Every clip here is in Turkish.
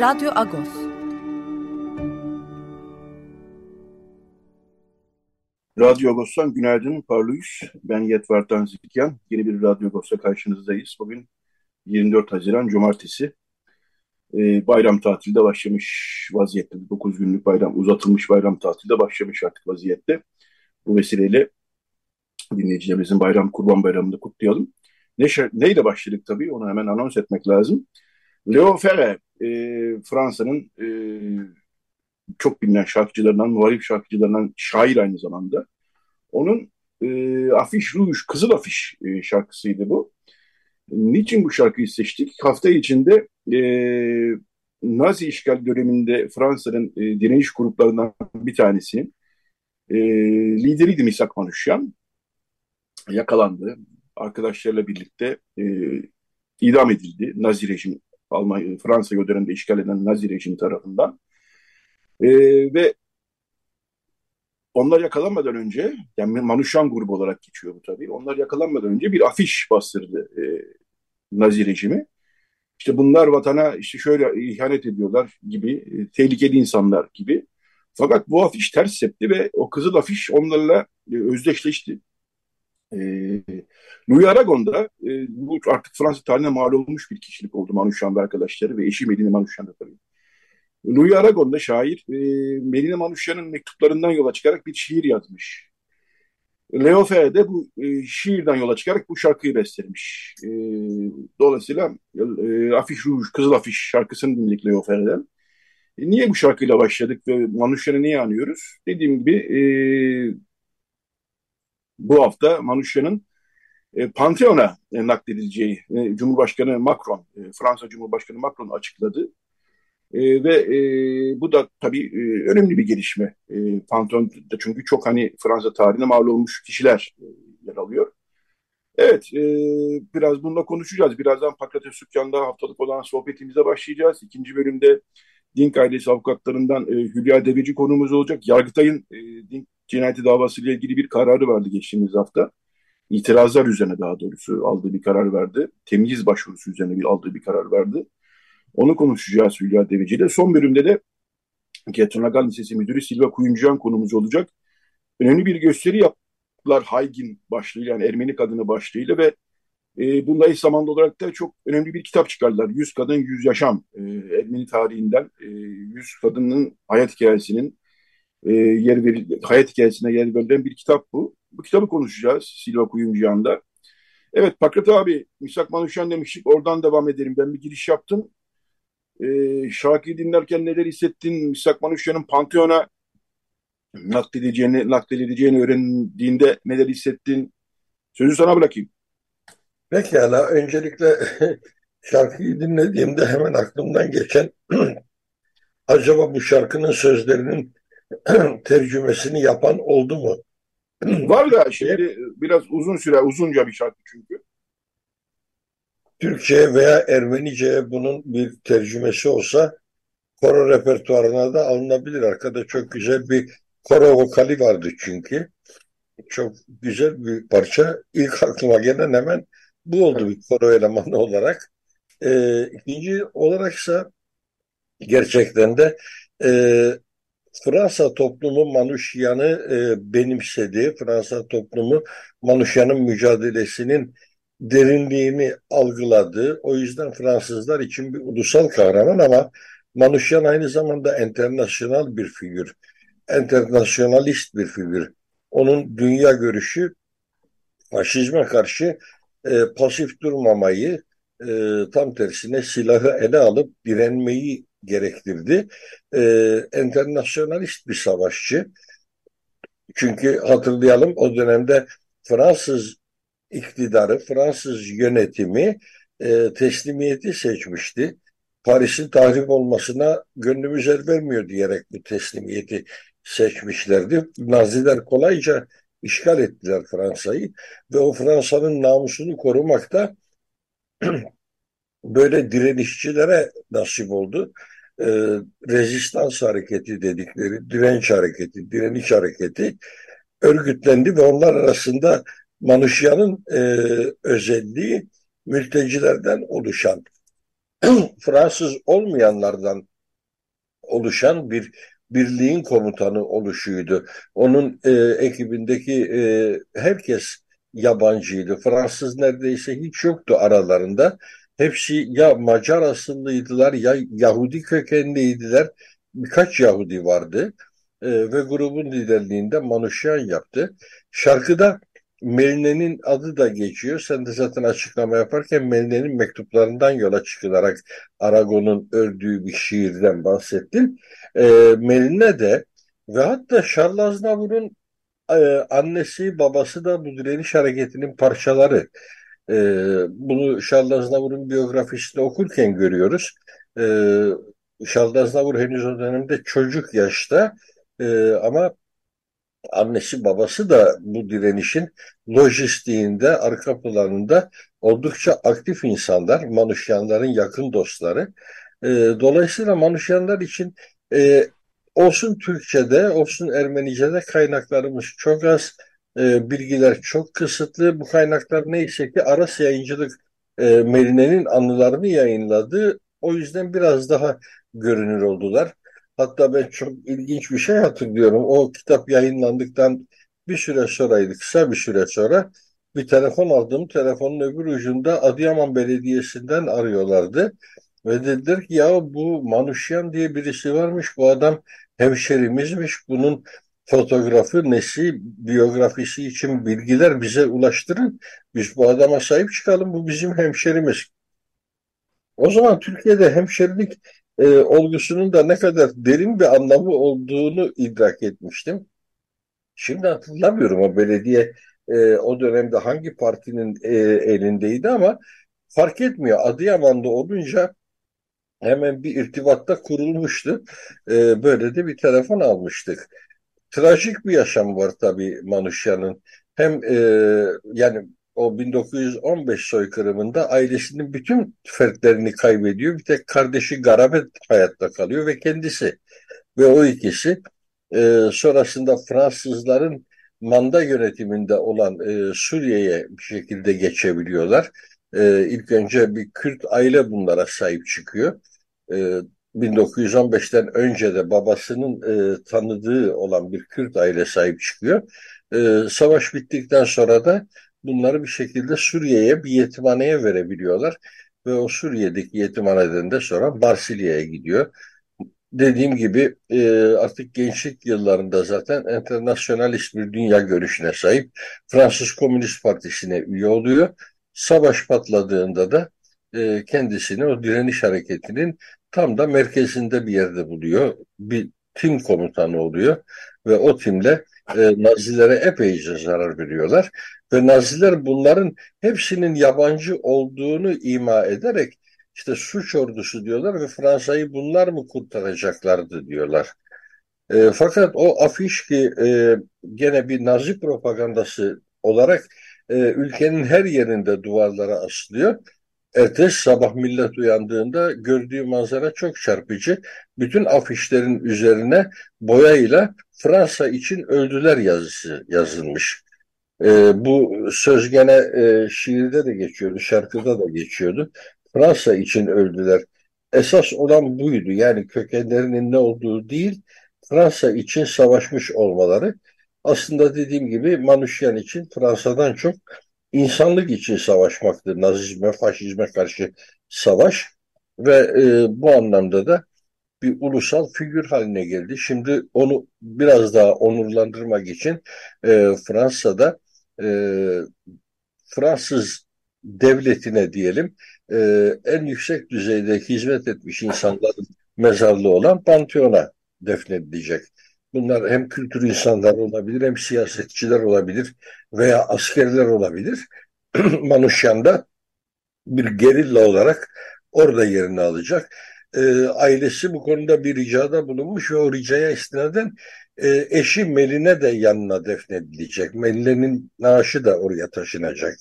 Radyo Agos. Radyo Agos'tan günaydın Parlıyız. Ben Yetvar Tanzikyan. Yeni bir Radyo Agos'ta karşınızdayız. Bugün 24 Haziran Cumartesi. Ee, bayram tatilde başlamış vaziyette. 9 günlük bayram, uzatılmış bayram tatilde başlamış artık vaziyette. Bu vesileyle dinleyicilerimizin bayram, kurban bayramını kutlayalım. Ne, neyle başladık tabii onu hemen anons etmek lazım. Leo Ferre, e, Fransa'nın e, çok bilinen şarkıcılarından, muhalif şarkıcılarından şair aynı zamanda. Onun e, Afiş Rouge, Kızıl Afiş e, şarkısıydı bu. Niçin bu şarkıyı seçtik? Hafta içinde e, Nazi işgal döneminde Fransa'nın e, direniş gruplarından bir tanesinin e, lideriydi Misak Manuşyan. Yakalandı. Arkadaşlarıyla birlikte e, idam edildi Nazi rejim Almanya, Fransa o dönemde işgal eden Nazi rejim tarafından. E, ve onlar yakalanmadan önce, yani Manuşan grubu olarak geçiyor bu tabii, onlar yakalanmadan önce bir afiş bastırdı e, Nazi rejimi. İşte bunlar vatana işte şöyle ihanet ediyorlar gibi, e, tehlikeli insanlar gibi. Fakat bu afiş ters septi ve o kızıl afiş onlarla e, özdeşleşti. E, Louis Aragon e, bu artık Fransız tarihine mal olmuş bir kişilik oldu Manuşan ve arkadaşları ve eşi Medine Manuşan da tabii. Louis Aragon şair e, Medine Manuşyan'ın mektuplarından yola çıkarak bir şiir yazmış. Leo de bu e, şiirden yola çıkarak bu şarkıyı bestelemiş. E, dolayısıyla e, Afiş Rouge, Kızıl Afiş şarkısını dinledik Leo Ferre'den. E, niye bu şarkıyla başladık ve Manuşyan'ı niye anıyoruz? Dediğim gibi e, bu hafta Manuşya'nın e, Pantheon'a e, nakledileceği e, Cumhurbaşkanı Macron, e, Fransa Cumhurbaşkanı Macron açıkladı. E, ve e, bu da tabii e, önemli bir gelişme. E, Pantheon'da çünkü çok hani Fransa tarihine mal olmuş kişiler e, yer alıyor. Evet, e, biraz bununla konuşacağız. Birazdan Pakrates Sükkan'da haftalık olan sohbetimize başlayacağız. İkinci bölümde Dink ailesi avukatlarından e, Hülya Deveci konumuz olacak. Yargıtay'ın e, Dink cinayeti davasıyla ilgili bir kararı vardı geçtiğimiz hafta. İtirazlar üzerine daha doğrusu aldığı bir karar verdi. Temyiz başvurusu üzerine bir aldığı bir karar verdi. Onu konuşacağız Hülya Deveci ile. Son bölümde de Ketronagal Lisesi Müdürü Silva Kuyumcuyan konumuz olacak. Önemli bir gösteri yaptılar Haygin başlığıyla yani Ermeni kadını başlığıyla ve e, bununla eş zamanlı olarak da çok önemli bir kitap çıkardılar. Yüz Kadın Yüz Yaşam e, Ermeni tarihinden e, Yüz Kadının hayat hikayesinin e, yer veril, hayat hikayesine yer verilen bir kitap bu. Bu kitabı konuşacağız Silva Kuyumcuyan'da. Evet Pakrat abi, Misak Manuşyan demiştik. Oradan devam edelim. Ben bir giriş yaptım. Ee, şarkıyı dinlerken neler hissettin? Misak Manuşyan'ın Pantheon'a nakledileceğini, nakledileceğini öğrendiğinde neler hissettin? Sözü sana bırakayım. Pekala. Öncelikle şarkıyı dinlediğimde hemen aklımdan geçen acaba bu şarkının sözlerinin tercümesini yapan oldu mu? Var da şimdi biraz uzun süre, uzunca bir şarkı çünkü. Türkçe veya Ermenice bunun bir tercümesi olsa koro repertuarına da alınabilir. Arkada çok güzel bir koro vokali vardı çünkü. Çok güzel bir parça. İlk aklıma gelen hemen bu oldu bir koro elemanı olarak. Ee, ikinci olaraksa gerçekten de e, Fransa toplumu Manuşyan'ı e, benimsedi. Fransa toplumu Manuşyan'ın mücadelesinin derinliğini algıladı. O yüzden Fransızlar için bir ulusal kahraman ama Manuşyan aynı zamanda internasyonel bir figür. Internasyonalist bir figür. Onun dünya görüşü faşizme karşı e, pasif durmamayı, e, tam tersine silahı ele alıp direnmeyi gerektirdi. E, enternasyonalist bir savaşçı. Çünkü hatırlayalım o dönemde Fransız iktidarı, Fransız yönetimi e, teslimiyeti seçmişti. Paris'in tahrip olmasına gönlümüz el vermiyor diyerek bu teslimiyeti seçmişlerdi. Naziler kolayca işgal ettiler Fransa'yı ve o Fransa'nın namusunu korumakta böyle direnişçilere nasip oldu. Ee, rezistans hareketi dedikleri, direnç hareketi, direniş hareketi örgütlendi ve onlar arasında Manuşya'nın e, özelliği mültecilerden oluşan, Fransız olmayanlardan oluşan bir birliğin komutanı oluşuydu. Onun e, ekibindeki e, herkes yabancıydı. Fransız neredeyse hiç yoktu aralarında. Hepsi ya Macar asıllıydılar ya Yahudi kökenliydiler. Birkaç Yahudi vardı e, ve grubun liderliğinde Manuşyan yaptı. Şarkıda Meline'nin adı da geçiyor. Sen de zaten açıklama yaparken Meline'nin mektuplarından yola çıkılarak Aragon'un ördüğü bir şiirden bahsettin. E, Meline de ve hatta Charles Aznavour'un e, annesi babası da bu direniş hareketinin parçaları. E, bunu Charles Aznavour'un biyografisinde okurken görüyoruz. E, Charles Aznavour henüz o dönemde çocuk yaşta e, ama annesi babası da bu direnişin lojistiğinde, arka planında oldukça aktif insanlar, Manuşyanların yakın dostları. E, dolayısıyla Manuşyanlar için e, olsun Türkçe'de, olsun Ermenice'de kaynaklarımız çok az, e, bilgiler çok kısıtlı. Bu kaynaklar neyse ki Aras Yayıncılık e, Merine'nin anılarını yayınladı. O yüzden biraz daha görünür oldular. Hatta ben çok ilginç bir şey hatırlıyorum. O kitap yayınlandıktan bir süre sonraydı, kısa bir süre sonra bir telefon aldım. Telefonun öbür ucunda Adıyaman Belediyesi'nden arıyorlardı. Ve dediler ki ya bu Manuşyan diye birisi varmış. Bu adam hemşerimizmiş. Bunun fotoğrafı, nesi, biyografisi için bilgiler bize ulaştırın. Biz bu adama sahip çıkalım. Bu bizim hemşerimiz. O zaman Türkiye'de hemşerilik e, olgusunun da ne kadar derin bir anlamı olduğunu idrak etmiştim. Şimdi hatırlamıyorum o belediye e, o dönemde hangi partinin e, elindeydi ama fark etmiyor. Adıyaman'da olunca hemen bir irtibatta kurulmuştu. E, böyle de bir telefon almıştık. Trajik bir yaşam var tabii Manuşya'nın. Hem e, yani o 1915 soykırımında ailesinin bütün fertlerini kaybediyor. Bir tek kardeşi Garabet hayatta kalıyor ve kendisi. Ve o ikisi e, sonrasında Fransızların manda yönetiminde olan e, Suriye'ye bir şekilde geçebiliyorlar. E, ilk önce bir Kürt aile bunlara sahip çıkıyor. E, 1915'ten önce de babasının e, tanıdığı olan bir Kürt aile sahip çıkıyor. E, savaş bittikten sonra da bunları bir şekilde Suriye'ye bir yetimhaneye verebiliyorlar. Ve o Suriye'deki yetimhaneden de sonra Marsilya'ya gidiyor. Dediğim gibi e, artık gençlik yıllarında zaten internasyonalist bir dünya görüşüne sahip. Fransız Komünist Partisi'ne üye oluyor. Savaş patladığında da e, kendisini o direniş hareketinin tam da merkezinde bir yerde buluyor. Bir tim komutanı oluyor ve o timle e, Nazilere epeyce zarar veriyorlar. Ve Naziler bunların hepsinin yabancı olduğunu ima ederek işte suç ordusu diyorlar ve Fransa'yı bunlar mı kurtaracaklardı diyorlar. E, fakat o afiş ki e, gene bir Nazi propagandası olarak e, ülkenin her yerinde duvarlara asılıyor. Ertesi sabah millet uyandığında gördüğü manzara çok çarpıcı. Bütün afişlerin üzerine boyayla Fransa için öldüler yazısı yazılmış. E, bu söz gene e, şiirde de geçiyordu, şarkıda da geçiyordu. Fransa için öldüler. Esas olan buydu. Yani kökenlerinin ne olduğu değil, Fransa için savaşmış olmaları. Aslında dediğim gibi Manuşyan için Fransa'dan çok insanlık için savaşmaktır. Nazizme, faşizme karşı savaş ve e, bu anlamda da bir ulusal figür haline geldi. Şimdi onu biraz daha onurlandırmak için e, Fransa'da e, Fransız devletine diyelim e, en yüksek düzeyde hizmet etmiş insanların mezarlığı olan Pantheon'a defnedilecek. Bunlar hem kültür insanları olabilir hem siyasetçiler olabilir veya askerler olabilir. Manuşyan'da bir gerilla olarak orada yerini alacak. E, ailesi bu konuda bir ricada bulunmuş ve o ricaya istinaden e, eşi Meline de yanına defnedilecek. Meline'nin naaşı da oraya taşınacak.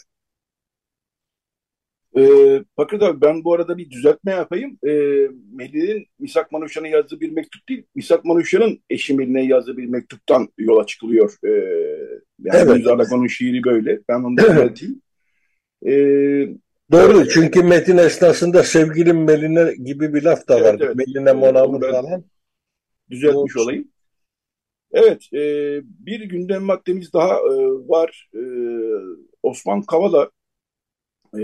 E, Bakır abi ben bu arada bir düzeltme yapayım. E, Meline'nin Misak Manuşyan'a yazdığı bir mektup değil, Misak Manuşyan'ın eşi Meline'ye yazdığı bir mektuptan yola çıkılıyor. E, yani evet. Müzalakon'un şiiri böyle. Ben onu düzelteyim. e, Doğru çünkü metin esnasında sevgilim Meline gibi bir laf da evet, vardı. Evet. Meline Monamur falan. Düzeltmiş Doğru. olayım. Evet, e, bir gündem maddemiz daha e, var. E, Osman Kavala e,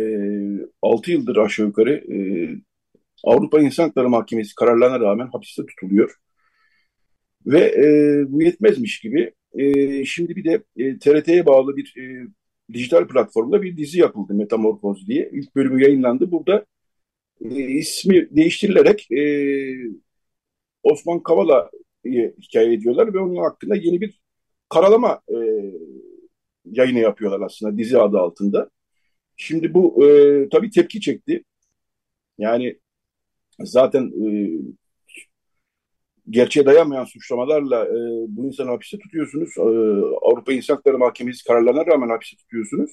6 yıldır aşağı yukarı e, Avrupa İnsan Hakları Mahkemesi kararlarına rağmen hapiste tutuluyor. Ve e, bu yetmezmiş gibi e, şimdi bir de e, TRT'ye bağlı bir e, dijital platformda bir dizi yapıldı Metamorfoz diye. İlk bölümü yayınlandı. Burada e, ismi değiştirilerek e, Osman Kavala hikaye ediyorlar ve onun hakkında yeni bir karalama e, yayını yapıyorlar aslında dizi adı altında. Şimdi bu e, tabii tepki çekti. Yani zaten e, gerçeğe dayanmayan suçlamalarla e, bu insanı hapiste tutuyorsunuz. E, Avrupa İnsan Hakları Mahkemesi kararlarına rağmen hapiste tutuyorsunuz.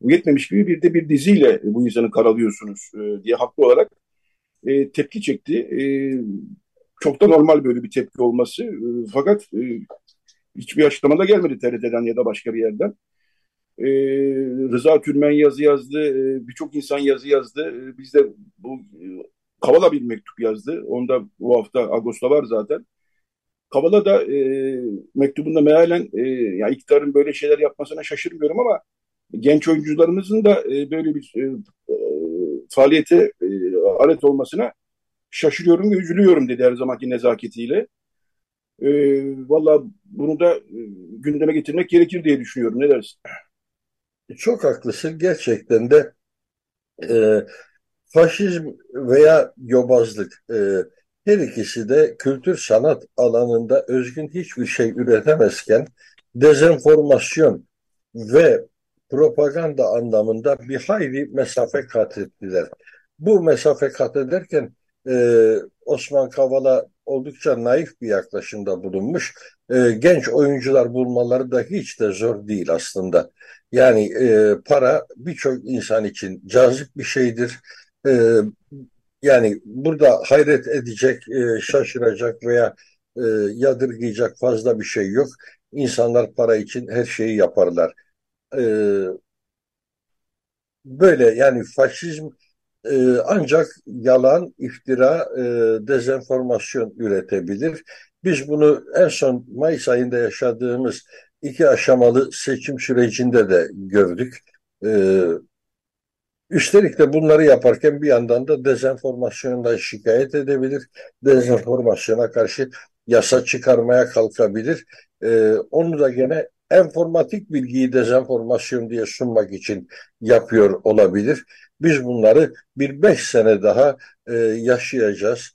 Bu yetmemiş gibi bir de bir diziyle bu insanı karalıyorsunuz e, diye haklı olarak e, tepki çekti. E, çok da normal böyle bir tepki olması. E, fakat e, hiçbir açıklamada gelmedi TRT'den ya da başka bir yerden. E, Rıza Türmen yazı yazdı, e, birçok insan yazı yazdı. E, biz de bu e, Kavala bir mektup yazdı. Onda bu hafta Ağustos'ta var zaten. Kavala da e, mektubunda mealen e, ya iktidarın böyle şeyler yapmasına şaşırmıyorum ama genç oyuncularımızın da e, böyle bir e, e, faaliyete e, alet olmasına şaşırıyorum ve üzülüyorum dedi her zamanki nezaketiyle. E, Valla bunu da e, gündeme getirmek gerekir diye düşünüyorum. Ne dersin? Çok haklısın. Gerçekten de e, faşizm veya yobazlık e, her ikisi de kültür sanat alanında özgün hiçbir şey üretemezken dezenformasyon ve propaganda anlamında bir hayli mesafe kat ettiler. Bu mesafe kat ederken e, Osman Kavala oldukça naif bir yaklaşımda bulunmuş. E, genç oyuncular bulmaları da hiç de zor değil aslında. Yani e, para birçok insan için cazip bir şeydir. E, yani burada hayret edecek, e, şaşıracak veya e, yadırgayacak fazla bir şey yok. İnsanlar para için her şeyi yaparlar. E, böyle yani faşizm e, ancak yalan, iftira, e, dezenformasyon üretebilir. Biz bunu en son Mayıs ayında yaşadığımız iki aşamalı seçim sürecinde de gördük. E, üstelik de bunları yaparken bir yandan da dezenformasyondan şikayet edebilir. Dezenformasyona karşı yasa çıkarmaya kalkabilir. E, onu da gene enformatik bilgiyi dezenformasyon diye sunmak için yapıyor olabilir. Biz bunları bir beş sene daha e, yaşayacağız.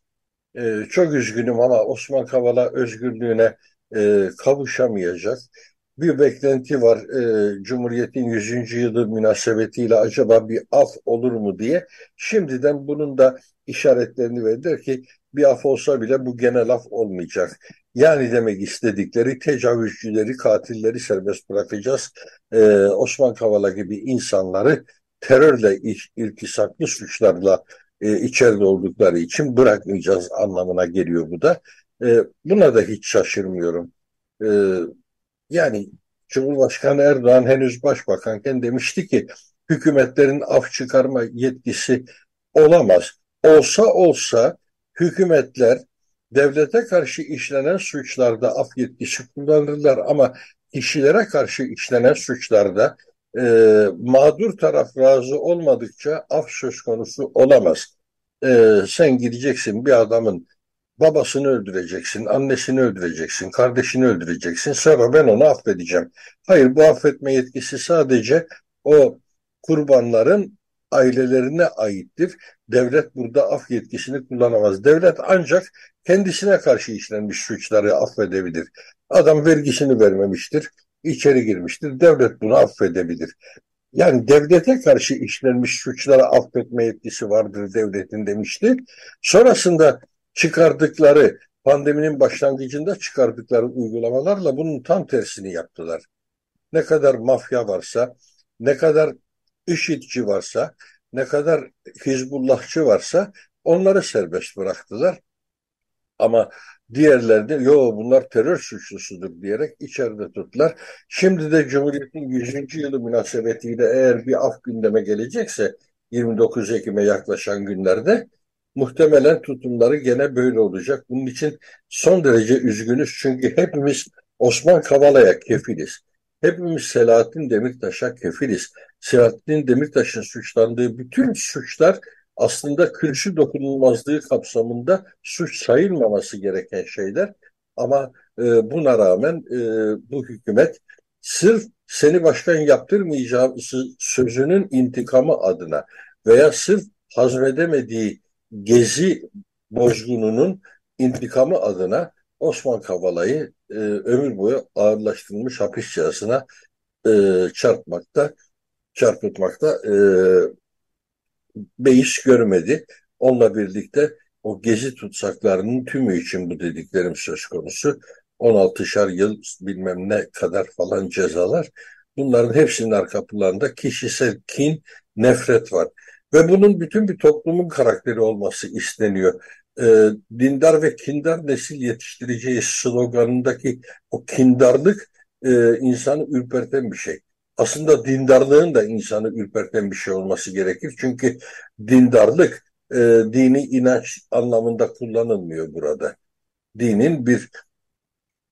E, çok üzgünüm ama Osman Kavala özgürlüğüne e, kavuşamayacak. Bir beklenti var e, Cumhuriyet'in 100. yılı münasebetiyle acaba bir af olur mu diye. Şimdiden bunun da işaretlerini verdiler ki bir af olsa bile bu genel af olmayacak. Yani demek istedikleri tecavüzcüleri, katilleri serbest bırakacağız. Ee, Osman Kavala gibi insanları terörle iltisaklı suçlarla e, içeride oldukları için bırakmayacağız anlamına geliyor bu da. E, buna da hiç şaşırmıyorum. E, yani Cumhurbaşkanı Erdoğan henüz başbakanken demişti ki hükümetlerin af çıkarma yetkisi olamaz. Olsa olsa hükümetler devlete karşı işlenen suçlarda af yetkisi kullanırlar ama kişilere karşı işlenen suçlarda e, mağdur taraf razı olmadıkça af söz konusu olamaz. E, sen gideceksin bir adamın babasını öldüreceksin, annesini öldüreceksin, kardeşini öldüreceksin. Sonra ben onu affedeceğim. Hayır bu affetme yetkisi sadece o kurbanların ailelerine aittir. Devlet burada af yetkisini kullanamaz. Devlet ancak kendisine karşı işlenmiş suçları affedebilir. Adam vergisini vermemiştir, içeri girmiştir. Devlet bunu affedebilir. Yani devlete karşı işlenmiş suçlara affetme yetkisi vardır devletin demişti. Sonrasında çıkardıkları pandeminin başlangıcında çıkardıkları uygulamalarla bunun tam tersini yaptılar. Ne kadar mafya varsa, ne kadar IŞİD'ci varsa, ne kadar Hizbullahçı varsa onları serbest bıraktılar. Ama diğerlerini yo bunlar terör suçlusudur diyerek içeride tuttular. Şimdi de Cumhuriyet'in 100. yılı münasebetiyle eğer bir af gündeme gelecekse 29 Ekim'e yaklaşan günlerde muhtemelen tutumları gene böyle olacak. Bunun için son derece üzgünüz çünkü hepimiz Osman Kavala'ya kefiliz. Hepimiz Selahattin Demirtaş'a kefiliz. Selahattin Demirtaş'ın suçlandığı bütün suçlar aslında külçü dokunulmazlığı kapsamında suç sayılmaması gereken şeyler. Ama e, buna rağmen e, bu hükümet sırf seni başkan yaptırmayacağım sözünün intikamı adına veya sırf hazmedemediği gezi bozgununun intikamı adına Osman Kavala'yı e, ömür boyu ağırlaştırılmış hapis cezasına e, çarpmakta, çarpıtmakta e, beis görmedi. Onunla birlikte o gezi tutsaklarının tümü için bu dediklerim söz konusu. 16'şar yıl bilmem ne kadar falan cezalar. Bunların hepsinin arka planında kişisel kin, nefret var. Ve bunun bütün bir toplumun karakteri olması isteniyor. Ee, dindar ve kindar nesil yetiştireceği sloganındaki o kindarlık e, insanı ürperten bir şey aslında dindarlığın da insanı ürperten bir şey olması gerekir. Çünkü dindarlık e, dini inanç anlamında kullanılmıyor burada. Dinin bir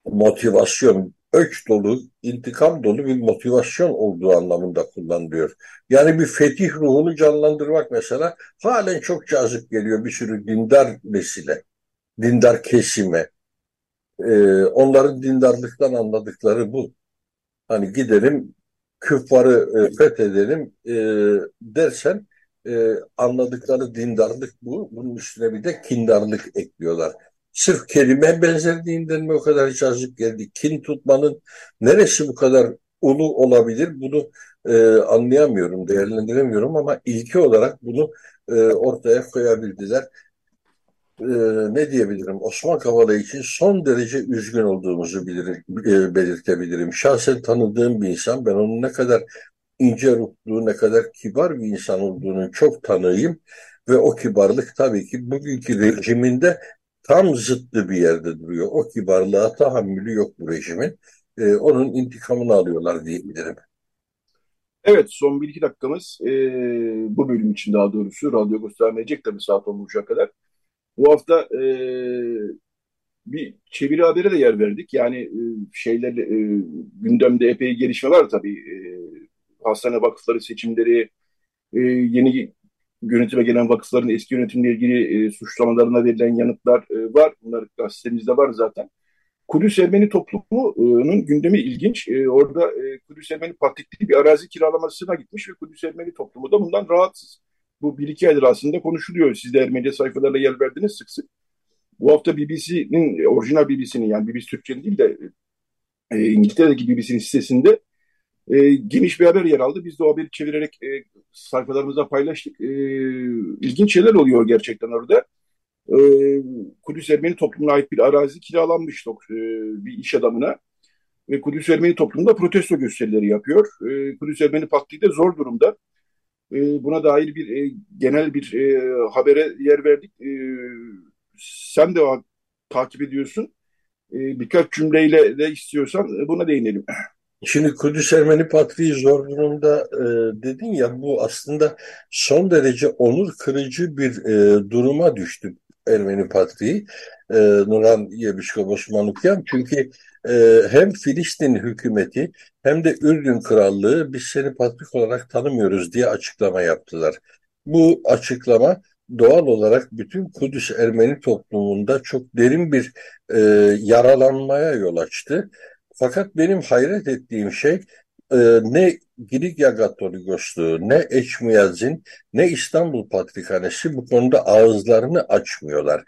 motivasyon, öç dolu, intikam dolu bir motivasyon olduğu anlamında kullanılıyor. Yani bir fetih ruhunu canlandırmak mesela halen çok cazip geliyor bir sürü dindar nesile, dindar kesime. Ee, onların dindarlıktan anladıkları bu. Hani gidelim küffarı e, fethedelim e, dersen e, anladıkları dindarlık bu. Bunun üstüne bir de kindarlık ekliyorlar. Sırf kelime benzerliğinden mi o kadar cazip geldi? Kin tutmanın neresi bu kadar ulu olabilir? Bunu e, anlayamıyorum, değerlendiremiyorum ama ilki olarak bunu e, ortaya koyabildiler e, ne diyebilirim Osman Kavala için son derece üzgün olduğumuzu bilir, e, belirtebilirim. Şahsen tanıdığım bir insan ben onun ne kadar ince ruhlu, ne kadar kibar bir insan olduğunu çok tanıyım ve o kibarlık tabii ki bugünkü rejiminde tam zıttı bir yerde duruyor. O kibarlığa tahammülü yok bu rejimin. E, onun intikamını alıyorlar diyebilirim. Evet son bir iki dakikamız e, bu bölüm için daha doğrusu radyo göstermeyecek tabii saat olmuşa kadar. Bu hafta e, bir çeviri habere de yer verdik. Yani e, şeyler e, gündemde epey gelişme var tabii. E, hastane vakıfları seçimleri, e, yeni yönetime gelen vakıfların eski yönetimle ilgili e, suçlamalarına verilen yanıtlar e, var. Bunlar gazetemizde var zaten. Kudüs Ermeni toplumunun gündemi ilginç. E, orada e, Kudüs Ermeni Patrikliği bir arazi kiralamasına gitmiş ve Kudüs Ermeni toplumu da bundan rahatsız bu bir iki aydır aslında konuşuluyor. Siz de Ermenice sayfalarla yer verdiniz sık sık. Bu hafta BBC'nin, orijinal BBC'nin yani BBC Türkçe'nin değil de e, İngiltere'deki BBC'nin sitesinde e, geniş bir haber yer aldı. Biz de o haberi çevirerek e, sayfalarımıza paylaştık. E, ilginç şeyler oluyor gerçekten orada. E, Kudüs Ermeni toplumuna ait bir arazi kiralanmış e, bir iş adamına. Ve Kudüs Ermeni toplumunda protesto gösterileri yapıyor. E, Kudüs Ermeni Patriği de zor durumda. E, buna dair bir e, genel bir e, habere yer verdik. E, sen de o, takip ediyorsun. E, birkaç cümleyle de istiyorsan e, buna değinelim. Şimdi Kudüs Ermeni Patriği zor durumda e, dedin ya bu aslında son derece onur kırıcı bir e, duruma düştü Ermeni Patriği e, Nuran Yebiskop Osman Ukyan. Çünkü e, hem Filistin hükümeti hem de Ürdün Krallığı biz seni patrik olarak tanımıyoruz diye açıklama yaptılar. Bu açıklama doğal olarak bütün Kudüs Ermeni toplumunda çok derin bir e, yaralanmaya yol açtı. Fakat benim hayret ettiğim şey e, ne Giligya Katolikosluğu, ne Eçmiyazin, ne İstanbul Patrikhanesi bu konuda ağızlarını açmıyorlar.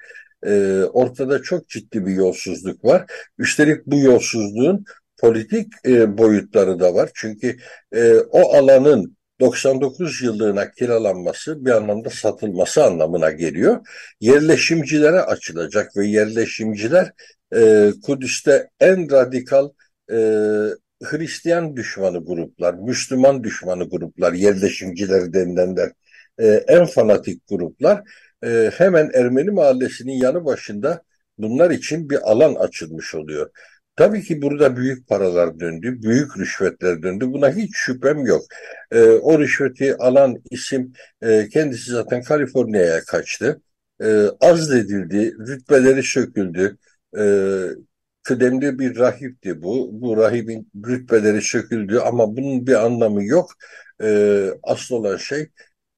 E, ortada çok ciddi bir yolsuzluk var. Üstelik bu yolsuzluğun politik e, boyutları da var. Çünkü e, o alanın 99 yıllığına kiralanması bir anlamda satılması anlamına geliyor. Yerleşimcilere açılacak ve yerleşimciler e, Kudüs'te en radikal e, Hristiyan düşmanı gruplar, Müslüman düşmanı gruplar, yerleşimciler denilenler, e, en fanatik gruplar e, hemen Ermeni mahallesinin yanı başında bunlar için bir alan açılmış oluyor. Tabii ki burada büyük paralar döndü, büyük rüşvetler döndü. Buna hiç şüphem yok. E, o rüşveti alan isim e, kendisi zaten Kaliforniya'ya kaçtı. E, azledildi, rütbeleri söküldü. E, kıdemli bir rahipti bu. Bu rahibin rütbeleri söküldü ama bunun bir anlamı yok. E, asıl olan şey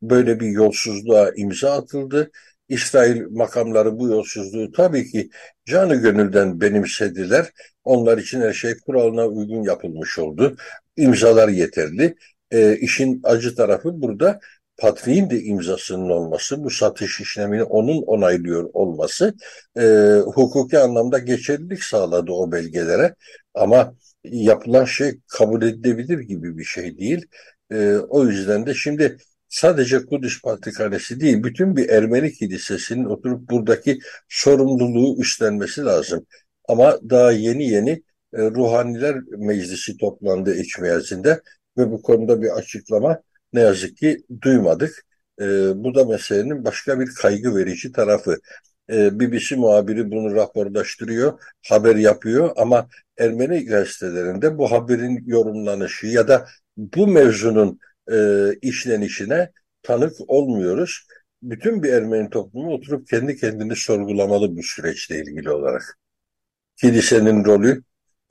böyle bir yolsuzluğa imza atıldı. İsrail makamları bu yolsuzluğu tabii ki canı gönülden benimsediler. Onlar için her şey kuralına uygun yapılmış oldu. İmzalar yeterli. E, işin acı tarafı burada patriğin de imzasının olması, bu satış işlemini onun onaylıyor olması e, hukuki anlamda geçerlilik sağladı o belgelere. Ama yapılan şey kabul edilebilir gibi bir şey değil. E, o yüzden de şimdi sadece Kudüs Patrikhanesi değil, bütün bir Ermeni kilisesinin oturup buradaki sorumluluğu üstlenmesi lazım. Ama daha yeni yeni e, Ruhaniler Meclisi toplandı İçmeyazı'nda ve bu konuda bir açıklama ne yazık ki duymadık. E, bu da meselenin başka bir kaygı verici tarafı. E, BBC muhabiri bunu rapordaştırıyor, haber yapıyor ama Ermeni gazetelerinde bu haberin yorumlanışı ya da bu mevzunun e, işlenişine tanık olmuyoruz. Bütün bir Ermeni toplumu oturup kendi kendini sorgulamalı bu süreçle ilgili olarak. Kilisenin rolü,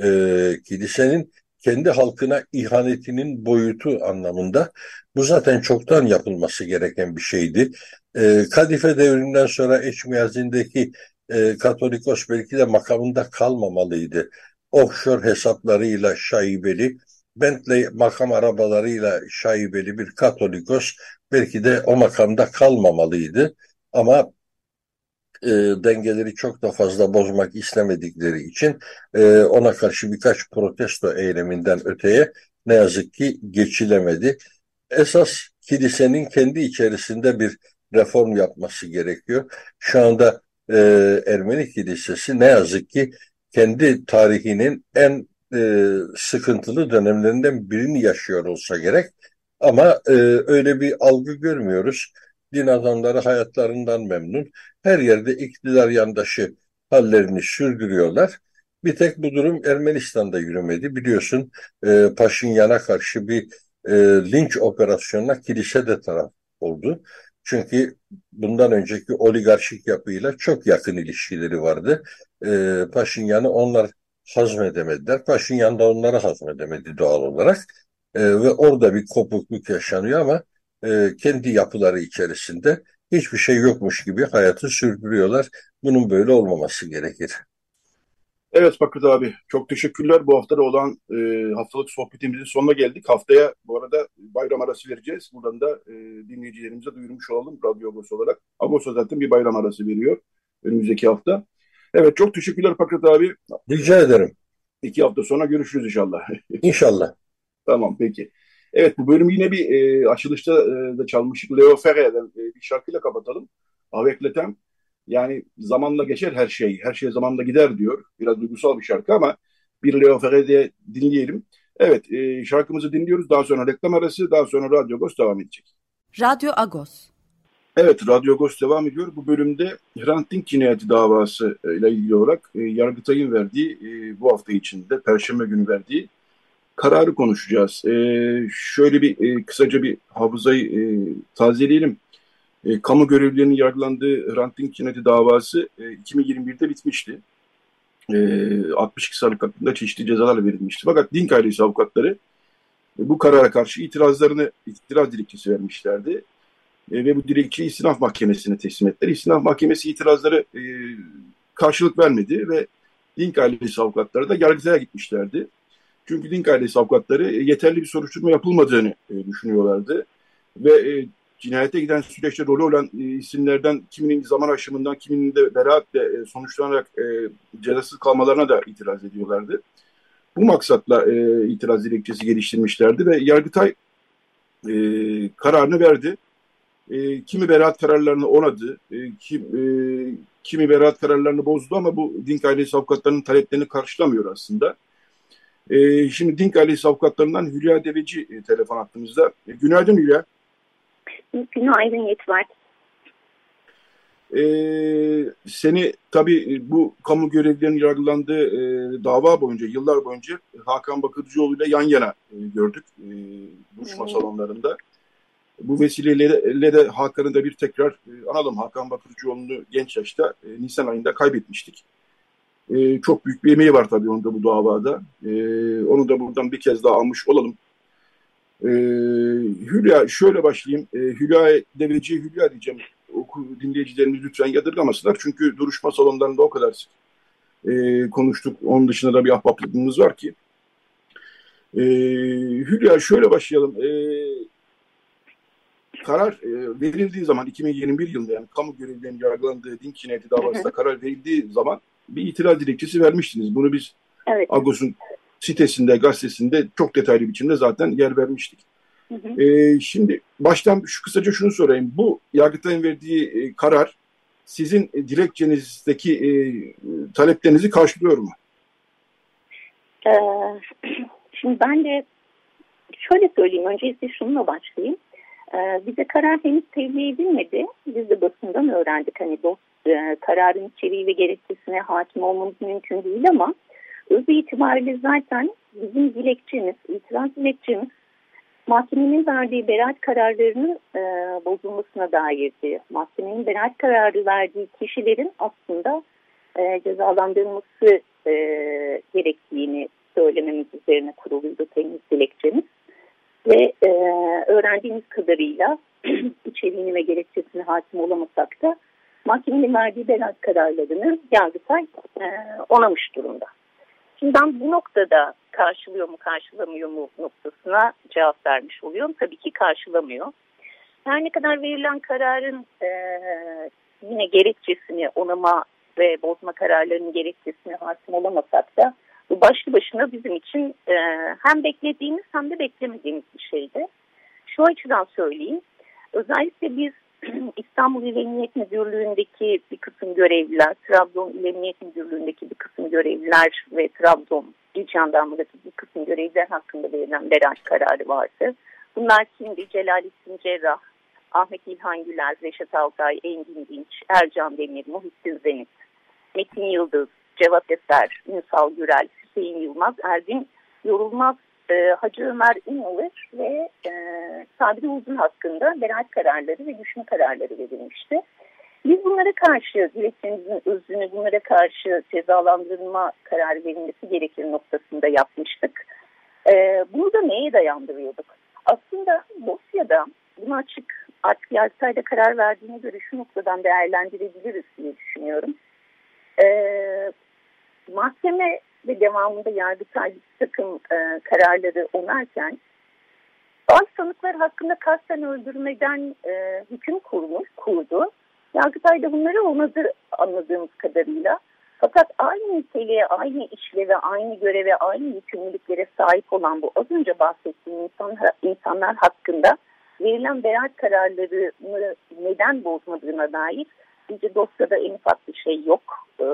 e, kilisenin kendi halkına ihanetinin boyutu anlamında bu zaten çoktan yapılması gereken bir şeydi. E, Kadife devrinden sonra Eçmiyazin'deki e, Katolikos belki de makamında kalmamalıydı. Offshore hesaplarıyla şaibeli, Bentley makam arabalarıyla şaibeli bir Katolikos belki de o makamda kalmamalıydı. Ama e, dengeleri çok da fazla bozmak istemedikleri için e, ona karşı birkaç protesto eyleminden öteye ne yazık ki geçilemedi. Esas kilisenin kendi içerisinde bir reform yapması gerekiyor. Şu anda e, Ermeni kilisesi ne yazık ki kendi tarihinin en e, sıkıntılı dönemlerinden birini yaşıyor olsa gerek. Ama e, öyle bir algı görmüyoruz. Din adamları hayatlarından memnun. Her yerde iktidar yandaşı hallerini sürdürüyorlar. Bir tek bu durum Ermenistan'da yürümedi. Biliyorsun e, Paşinyan'a karşı bir e, linç operasyonuna kilise de taraf oldu. Çünkü bundan önceki oligarşik yapıyla çok yakın ilişkileri vardı. E, Paşinyan'ı onlar hazmedemediler. Paşinyan da onları hazmedemedi doğal olarak. E, ve orada bir kopukluk yaşanıyor ama e, kendi yapıları içerisinde hiçbir şey yokmuş gibi hayatı sürdürüyorlar. Bunun böyle olmaması gerekir. Evet Fakret abi çok teşekkürler. Bu hafta da olan e, haftalık sohbetimizin sonuna geldik. Haftaya bu arada bayram arası vereceğiz. Buradan da e, dinleyicilerimize duyurmuş olalım Radyo Agos olarak. Agos zaten bir bayram arası veriyor önümüzdeki hafta. Evet çok teşekkürler Fakret abi. Rica ederim. İki hafta sonra görüşürüz inşallah. İnşallah. tamam peki. Evet bu bölüm yine bir e, açılışta e, da çalmıştık. Leo Ferre'den e, bir şarkıyla kapatalım. Avekletem. Yani zamanla geçer her şey. Her şey zamanla gider diyor. Biraz duygusal bir şarkı ama bir Leo Ferre'de dinleyelim. Evet e, şarkımızı dinliyoruz. Daha sonra reklam arası. Daha sonra Radyo Agos devam edecek. Radyo Agos. Evet, Radyo Agos devam ediyor. Bu bölümde Hrant Dink cinayeti davası ile ilgili olarak e, Yargıtay'ın verdiği, e, bu hafta içinde, Perşembe günü verdiği kararı konuşacağız. E, şöyle bir e, kısaca bir hafızayı e, tazeleyelim. E, kamu görevlilerinin yargılandığı Hrant Dink davası e, 2021'de bitmişti. E, 62 sanık hakkında çeşitli cezalar verilmişti. Fakat Dink ailesi avukatları e, bu karara karşı itirazlarını, itiraz dilekçesi vermişlerdi. E, ve bu dilekçeyi İstinaf Mahkemesi'ne teslim ettiler. İstinaf Mahkemesi itirazları e, karşılık vermedi ve Dink ailesi avukatları da yargıtaya gitmişlerdi. Çünkü Dink ailesi avukatları e, yeterli bir soruşturma yapılmadığını e, düşünüyorlardı. Ve e, cinayete giden süreçte rolü olan isimlerden kiminin zaman aşımından, kiminin de beraatle sonuçlanarak cezasız kalmalarına da itiraz ediyorlardı. Bu maksatla itiraz dilekçesi geliştirmişlerdi ve Yargıtay kararını verdi. Kimi beraat kararlarını onadı, kim, kimi beraat kararlarını bozdu ama bu Dink ailesi avukatlarının taleplerini karşılamıyor aslında. E, şimdi Dink ailesi avukatlarından Hülya Deveci e, telefon attığımızda. E, günaydın Hülya. Günaydın Yetver. E, seni tabii bu kamu görevlilerinin yargılandığı e, dava boyunca, yıllar boyunca Hakan Bakırcıoğlu ile yan yana e, gördük e, buluşma hmm. salonlarında. Bu vesileyle de Hakan'ı da bir tekrar e, analım. Hakan Bakırcıoğlu'nu genç yaşta e, Nisan ayında kaybetmiştik. E, çok büyük bir emeği var tabii onun da bu davada. E, onu da buradan bir kez daha almış olalım. E, Hülya şöyle başlayayım. E, Hülya Deveci Hülya diyeceğim. Oku, dinleyicilerimiz lütfen yadırgamasınlar. Çünkü duruşma salonlarında o kadar e, konuştuk. Onun dışında da bir ahbaplığımız var ki. E, Hülya şöyle başlayalım. E, karar e, verildiği zaman 2021 yılında yani kamu görevlilerinin yargılandığı din cinayeti davasında karar verildiği zaman bir itiraz dilekçesi vermiştiniz. Bunu biz evet. Agos'un sitesinde, gazetesinde çok detaylı biçimde zaten yer vermiştik. Hı hı. E, şimdi baştan şu kısaca şunu sorayım. Bu Yargıtay'ın verdiği e, karar sizin e, dilekçenizdeki e, taleplerinizi karşılıyor mu? Ee, şimdi ben de şöyle söyleyeyim. Öncelikle şununla başlayayım. Ee, bize karar henüz tebliğ edilmedi. Biz de basından öğrendik. Hani dost, e, kararın içeriği ve gerekçesine hakim olmamız mümkün değil ama öz itibariyle zaten bizim dilekçemiz, itiraz dilekçemiz mahkemenin verdiği beraat kararlarının e, bozulmasına dairdi. Mahkemenin beraat kararı verdiği kişilerin aslında e, cezalandırılması e, gerektiğini söylememiz üzerine kuruluydu temiz dilekçemiz. Ve e, öğrendiğimiz kadarıyla içeriğini ve gerekçesine hakim olamasak da mahkemenin verdiği beraat kararlarını Yargıtay e, onamış durumda. Şimdi ben bu noktada karşılıyor mu karşılamıyor mu noktasına cevap vermiş oluyorum. Tabii ki karşılamıyor. Her ne kadar verilen kararın e, yine gerekçesini onama ve bozma kararlarının gerekçesine hakim olamasak da bu başlı başına bizim için e, hem beklediğimiz hem de beklemediğimiz bir şeydi. Şu açıdan söyleyeyim. Özellikle biz İstanbul İl Emniyet Müdürlüğü'ndeki bir kısım görevliler, Trabzon İl Emniyet Müdürlüğü'ndeki bir kısım görevliler ve Trabzon İl Jandarma'daki bir kısım görevliler hakkında verilen beraat kararı vardı. Bunlar kimdi? Celalettin Cerrah, Ahmet İlhan Güler, Reşat Altay, Engin Dinç, Ercan Demir, Muhittin Zenit, Metin Yıldız, Cevat Eser, Ünsal Gürel, Hüseyin Yılmaz, Ergin Yorulmaz, e, Hacı Ömer İnalır ve e, Sabri Uzun hakkında beraat kararları ve düşme kararları verilmişti. Biz bunlara karşı dilekçemizin özünü bunlara karşı cezalandırılma kararı verilmesi gerekir noktasında yapmıştık. E, bunu da neye dayandırıyorduk? Aslında dosyada bunu açık artık Yargıtay'da karar verdiğine göre şu noktadan değerlendirebiliriz diye düşünüyorum. E, mahkeme ve devamında Yargıtay takım e, kararları onarken bazı sanıklar hakkında kasten öldürmeden e, hüküm kurmuş, kurdu. Yargıtay da bunları onadı anladığımız kadarıyla. Fakat aynı niteliğe, aynı işleve, aynı göreve, aynı yükümlülüklere sahip olan bu az önce bahsettiğim insan, insanlar hakkında verilen beraat kararlarını neden bozmadığına dair bizce dosyada en ufak bir şey yok, e,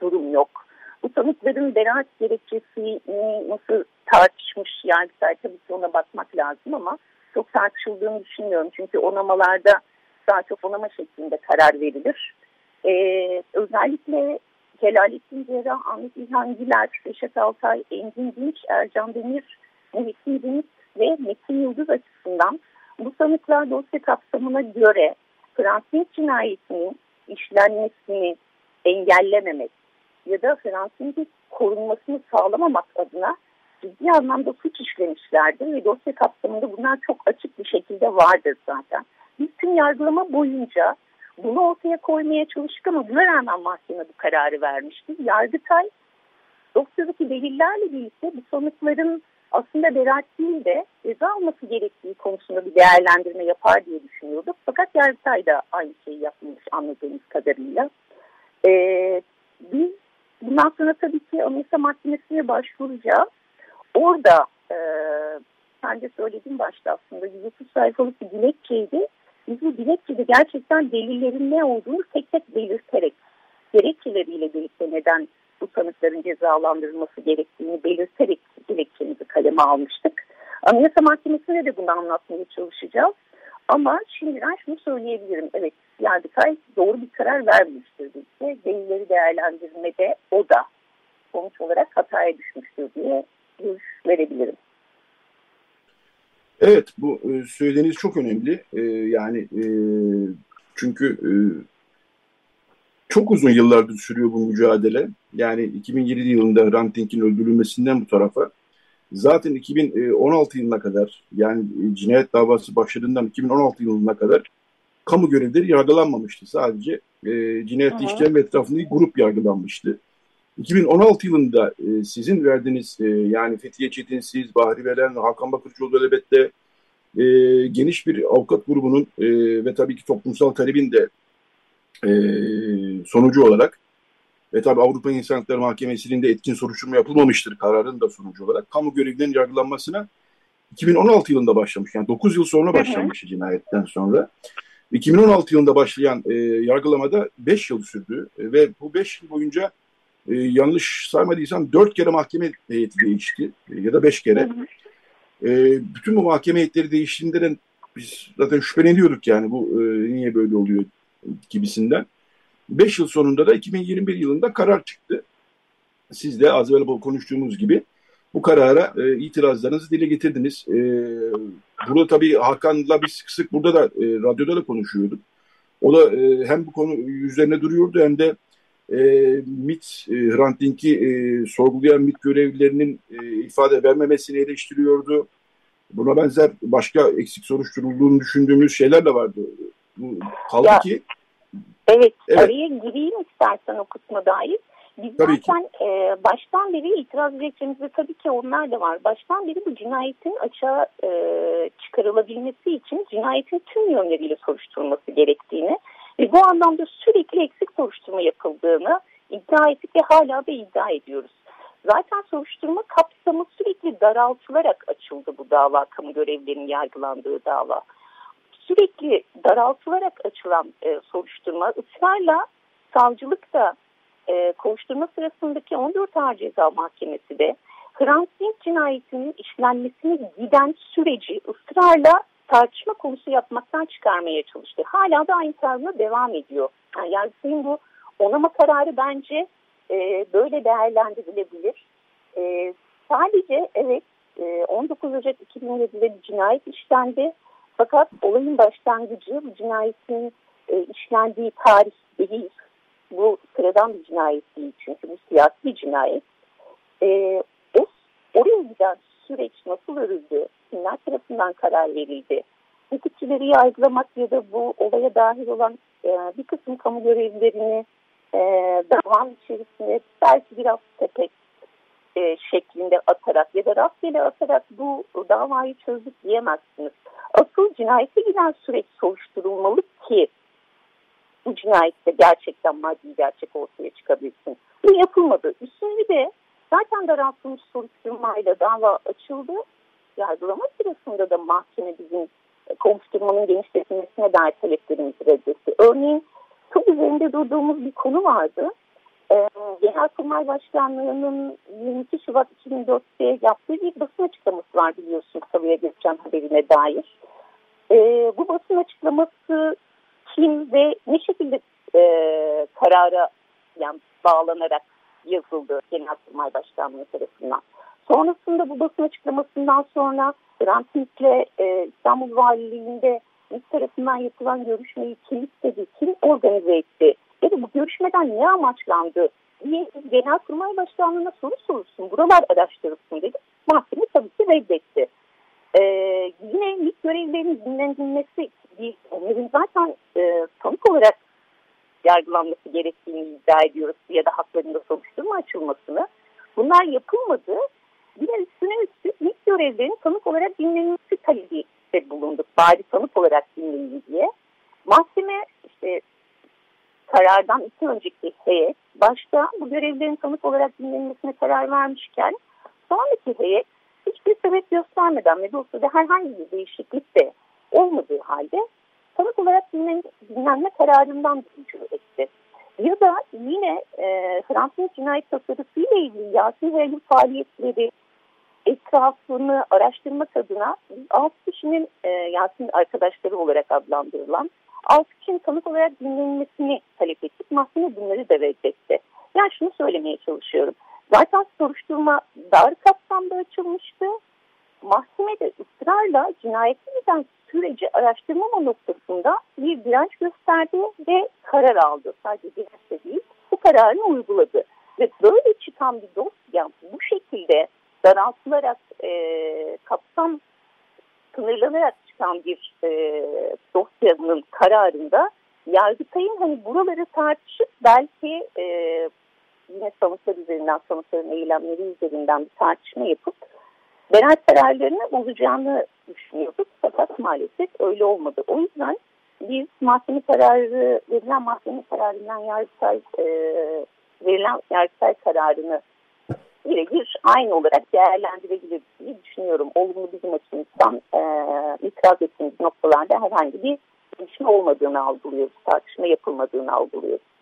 durum yok. Bu tanıkların beraat gerekçesini nasıl tartışmış Yargıtay tabii ki ona bakmak lazım ama çok tartışıldığını düşünmüyorum. Çünkü onamalarda daha çok onama şeklinde karar verilir. Ee, özellikle Celalettin Cerrah, Ahmet İlhan Güler, Reşat Altay, Engin Dinç, Ercan Demir, Muhittin Dinç ve Metin Yıldız açısından bu sanıklar dosya kapsamına göre Fransız cinayetinin işlenmesini engellememek ya da Fransız'ın korunmasını sağlamamak adına ciddi anlamda suç işlemişlerdir ve dosya kapsamında bunlar çok açık bir şekilde vardır zaten. Biz tüm yargılama boyunca bunu ortaya koymaya çalıştık ama buna rağmen mahkeme bu kararı vermişti. Yargıtay dosyadaki delillerle birlikte bu sanıkların aslında beraat değil de ceza alması gerektiği konusunda bir değerlendirme yapar diye düşünüyorduk. Fakat Yargıtay da aynı şeyi yapmış anladığımız kadarıyla. Ee, biz Bundan sonra tabii ki Anayasa Mahkemesi'ne başvuracağız. Orada e, sen de söyledin başta aslında 130 sayfalık bir dilekçeydi. Biz bu dilekçede gerçekten delillerin ne olduğunu tek tek belirterek gerekçeleriyle birlikte neden bu sanıkların cezalandırılması gerektiğini belirterek dilekçemizi kaleme almıştık. Anayasa Mahkemesi'ne de bunu anlatmaya çalışacağız. Ama şimdiden şunu söyleyebilirim. Evet Yargıtay doğru bir karar vermiştir bizde. Delilleri değerlendirmede o da sonuç olarak hataya düşmüştür diye görüş verebilirim. Evet bu e, söylediğiniz çok önemli. E, yani e, çünkü çok uzun yıllardır sürüyor bu mücadele. Yani 2007 yılında Hrant Dink'in öldürülmesinden bu tarafa zaten 2016 yılına kadar yani cinayet davası başladığından 2016 yılına kadar kamu görevleri yargılanmamıştı. Sadece e, cinayet işlem etrafında grup yargılanmıştı. 2016 yılında e, sizin verdiğiniz e, yani Fethiye Çetin, siz, Bahri Veren, Hakan Bakırcıoğlu elbette e, geniş bir avukat grubunun e, ve tabii ki toplumsal talebin de e, sonucu olarak ve tabii Avrupa İnsan Hakları Mahkemesi'nin de etkin soruşturma yapılmamıştır kararın da sonucu olarak kamu görevlilerinin yargılanmasına 2016 yılında başlamış. Yani 9 yıl sonra başlamış cinayetten sonra. 2016 yılında başlayan e, yargılamada 5 yıl sürdü e, ve bu 5 yıl boyunca e, yanlış saymadıysam 4 kere mahkeme heyeti değişti e, ya da 5 kere. E, bütün bu mahkeme heyetleri değiştiğinde de biz zaten şüpheleniyorduk yani bu e, niye böyle oluyor gibisinden. 5 yıl sonunda da 2021 yılında karar çıktı. Siz de az evvel konuştuğumuz gibi bu karara e, itirazlarınızı dile getirdiniz. E, burada tabii Hakan'la biz sık sık burada da e, radyoda da konuşuyorduk. O da e, hem bu konu üzerine duruyordu hem de e, MIT, e, Hrant Dink'i e, sorgulayan MIT görevlilerinin e, ifade vermemesini eleştiriyordu. Buna benzer başka eksik soruşturulduğunu düşündüğümüz şeyler de vardı. Bu, kaldı ya, ki Evet, evet, araya gireyim istersen o kısma dair. Biz tabii zaten e, baştan beri itiraz dilekçemizde tabii ki onlar da var. Baştan beri bu cinayetin açığa e, çıkarılabilmesi için cinayetin tüm yönleriyle soruşturulması gerektiğini ve bu anlamda sürekli eksik soruşturma yapıldığını iddia ettik ve hala da iddia ediyoruz. Zaten soruşturma kapsamı sürekli daraltılarak açıldı bu dava, kamu görevlilerinin yargılandığı dava sürekli daraltılarak açılan e, soruşturma ısrarla savcılık da e, kovuşturma sırasındaki 14 Ağır Ceza Mahkemesi de Hrant Dink cinayetinin işlenmesine giden süreci ısrarla tartışma konusu yapmaktan çıkarmaya çalıştı. Hala da aynı tarzına devam ediyor. Yani Yargıtay'ın bu onama kararı bence e, böyle değerlendirilebilir. E, sadece evet e, 19 Ocak 2007'de bir cinayet işlendi. Fakat olayın başlangıcı bu cinayetin e, işlendiği tarih değil. Bu sıradan bir cinayet değil çünkü bu siyasi bir cinayet. E, o, oraya giden süreç nasıl örüldü? Kimler tarafından karar verildi? Hukukçileri yargılamak ya da bu olaya dahil olan e, bir kısım kamu görevlilerini e, davam içerisinde belki biraz tepek e, şeklinde atarak ya da rastgele atarak bu davayı çözdük diyemezsiniz. Asıl cinayete giden süreç soruşturulmalı ki bu cinayette gerçekten maddi gerçek ortaya çıkabilsin. Bu yapılmadı. Üstüne de zaten daraltılmış soruşturmayla dava açıldı. Yargılama sırasında da mahkeme bizim kovuşturmanın genişletilmesine dair taleplerimizi reddetti. Örneğin çok üzerinde durduğumuz bir konu vardı. Ee, Genelkurmay Başkanlığı'nın 22 Şubat 2004'te yaptığı bir basın açıklaması var biliyorsun Salıya Gökçen haberine dair. Ee, bu basın açıklaması kim ve ne şekilde e, karara yani bağlanarak yazıldı Genelkurmay Başkanlığı tarafından. Sonrasında bu basın açıklamasından sonra Hrant Dink'le e, İstanbul Valiliğinde ilk tarafından yapılan görüşmeyi kim istedi, kim organize etti ya da bu görüşmeden ne amaçlandı diye Genelkurmay Başkanlığı'na soru sorulsun, buralar araştırılsın dedi. Mahkeme tabii ki reddetti. Ee, yine ilk görevlerinin dinlenilmesi onların zaten e, tanık olarak yargılanması gerektiğini iddia ediyoruz ya da haklarında soruşturma açılmasını. Bunlar yapılmadı. Yine üstüne üstlük ilk görevlerin tanık olarak dinlenilmesi talebi bulunduk. Bari tanık olarak dinleyin diye. Mahkeme işte karardan iki önceki heyet başta bu görevlerin tanık olarak dinlenmesine karar vermişken sonraki heyet hiçbir sebep göstermeden ve dosyada herhangi bir değişiklik de olmadığı halde sanık olarak dinlen, dinlenme kararından rücu etti. Ya da yine e, Fransız cinayet tasarısıyla ilgili Yasin Hayal'in faaliyetleri etrafını araştırmak adına 6 kişinin e, Yasin arkadaşları olarak adlandırılan 6 kişinin tanık olarak dinlenmesini talep ettik. Mahkeme bunları da reddetti. Yani şunu söylemeye çalışıyorum. Zaten soruşturma dar kapsamda açılmıştı. Mahkemede ısrarla cinayeti neden süreci araştırmama noktasında bir direnç gösterdi ve karar aldı. Sadece direnç değil, bu kararını uyguladı. Ve böyle çıkan bir dosya bu şekilde daraltılarak e, kapsam sınırlanarak çıkan bir e, dosyanın kararında Yargıtay'ın hani buraları tartışıp belki e, yine sanıklar üzerinden, sanıkların eylemleri üzerinden bir tartışma yapıp beraat kararlarını olacağını düşünüyorduk. Fakat maalesef öyle olmadı. O yüzden biz mahkeme kararı, verilen mahkeme kararından Yargıtay, e, verilen Yargıtay kararını birebir aynı olarak değerlendirebilir diye düşünüyorum. Olumlu bizim açımızdan e, itiraz ettiğimiz noktalarda herhangi bir gelişme olmadığını algılıyoruz, tartışma yapılmadığını algılıyoruz.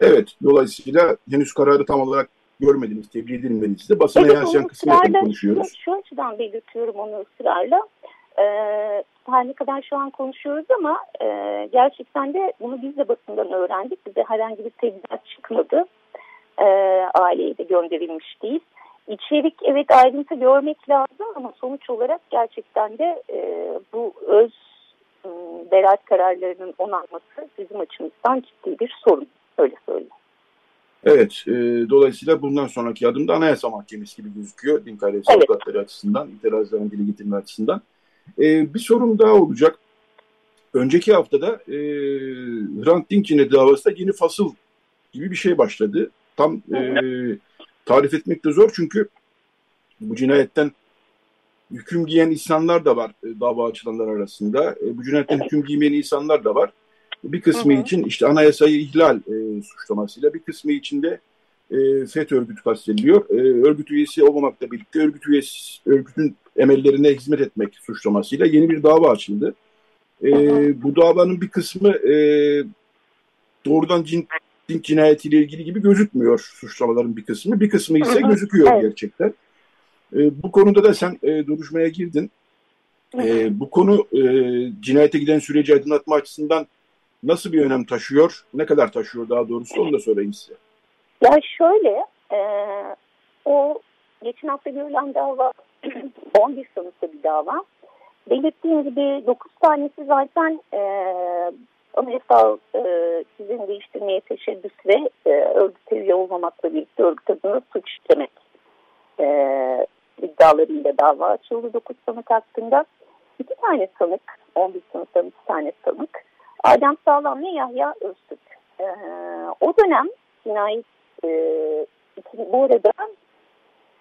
Evet, dolayısıyla henüz kararı tam olarak görmediniz, tebliğ edilmediniz de basına evet, yansıyan kısmını konuşuyoruz. Şu, açıdan belirtiyorum onu ısrarla. Ee, her ne kadar şu an konuşuyoruz ama e, gerçekten de bunu biz de basından öğrendik. Bize herhangi bir tebligat çıkmadı. E, aileye de gönderilmiş değil. İçerik evet ayrıntı görmek lazım ama sonuç olarak gerçekten de e, bu öz e, beraat kararlarının onanması bizim açımızdan ciddi bir sorun. Öyle söyleyeyim. Evet, e, dolayısıyla bundan sonraki adım da Anayasa Mahkemesi gibi gözüküyor. Din kardeşi evet. avukatları açısından, itirazların dili getirme açısından. E, bir sorum daha olacak. Önceki haftada e, Hrant Dink'in davası da yeni fasıl gibi bir şey başladı. Tam e, tarif etmek de zor çünkü bu cinayetten hüküm giyen insanlar da var e, dava açılanlar arasında. E, bu cinayetten hüküm giymeyen insanlar da var. Bir kısmı hı hı. için işte anayasayı ihlal e, suçlamasıyla, bir kısmı için de e, FETÖ örgütü kastediliyor. E, örgüt üyesi olmamakla birlikte örgüt üyesi, örgütün emellerine hizmet etmek suçlamasıyla yeni bir dava açıldı. E, bu davanın bir kısmı e, doğrudan cin, din cinayetiyle ilgili gibi gözükmüyor suçlamaların bir kısmı. Bir kısmı ise gözüküyor evet. gerçekten. E, bu konuda da sen e, duruşmaya girdin. E, bu konu e, cinayete giden süreci aydınlatma açısından nasıl bir önem taşıyor? Ne kadar taşıyor daha doğrusu onu da söyleyeyim size. Ya şöyle e, o geçen hafta görülen dava 11 sanıklı bir dava. Belirttiğim gibi 9 tanesi zaten e, anayasal e, düzeni değiştirmeye teşebbüs ve e, örgüt üye olmamakla birlikte örgüt adına suç işlemek e, iddialarıyla dava açıldı 9 sanık hakkında. İki tane sanık, 11 sanıktan iki tane sanık Adem Sağlam ve Yahya Öztürk. Ee, o dönem cinayet e, bu arada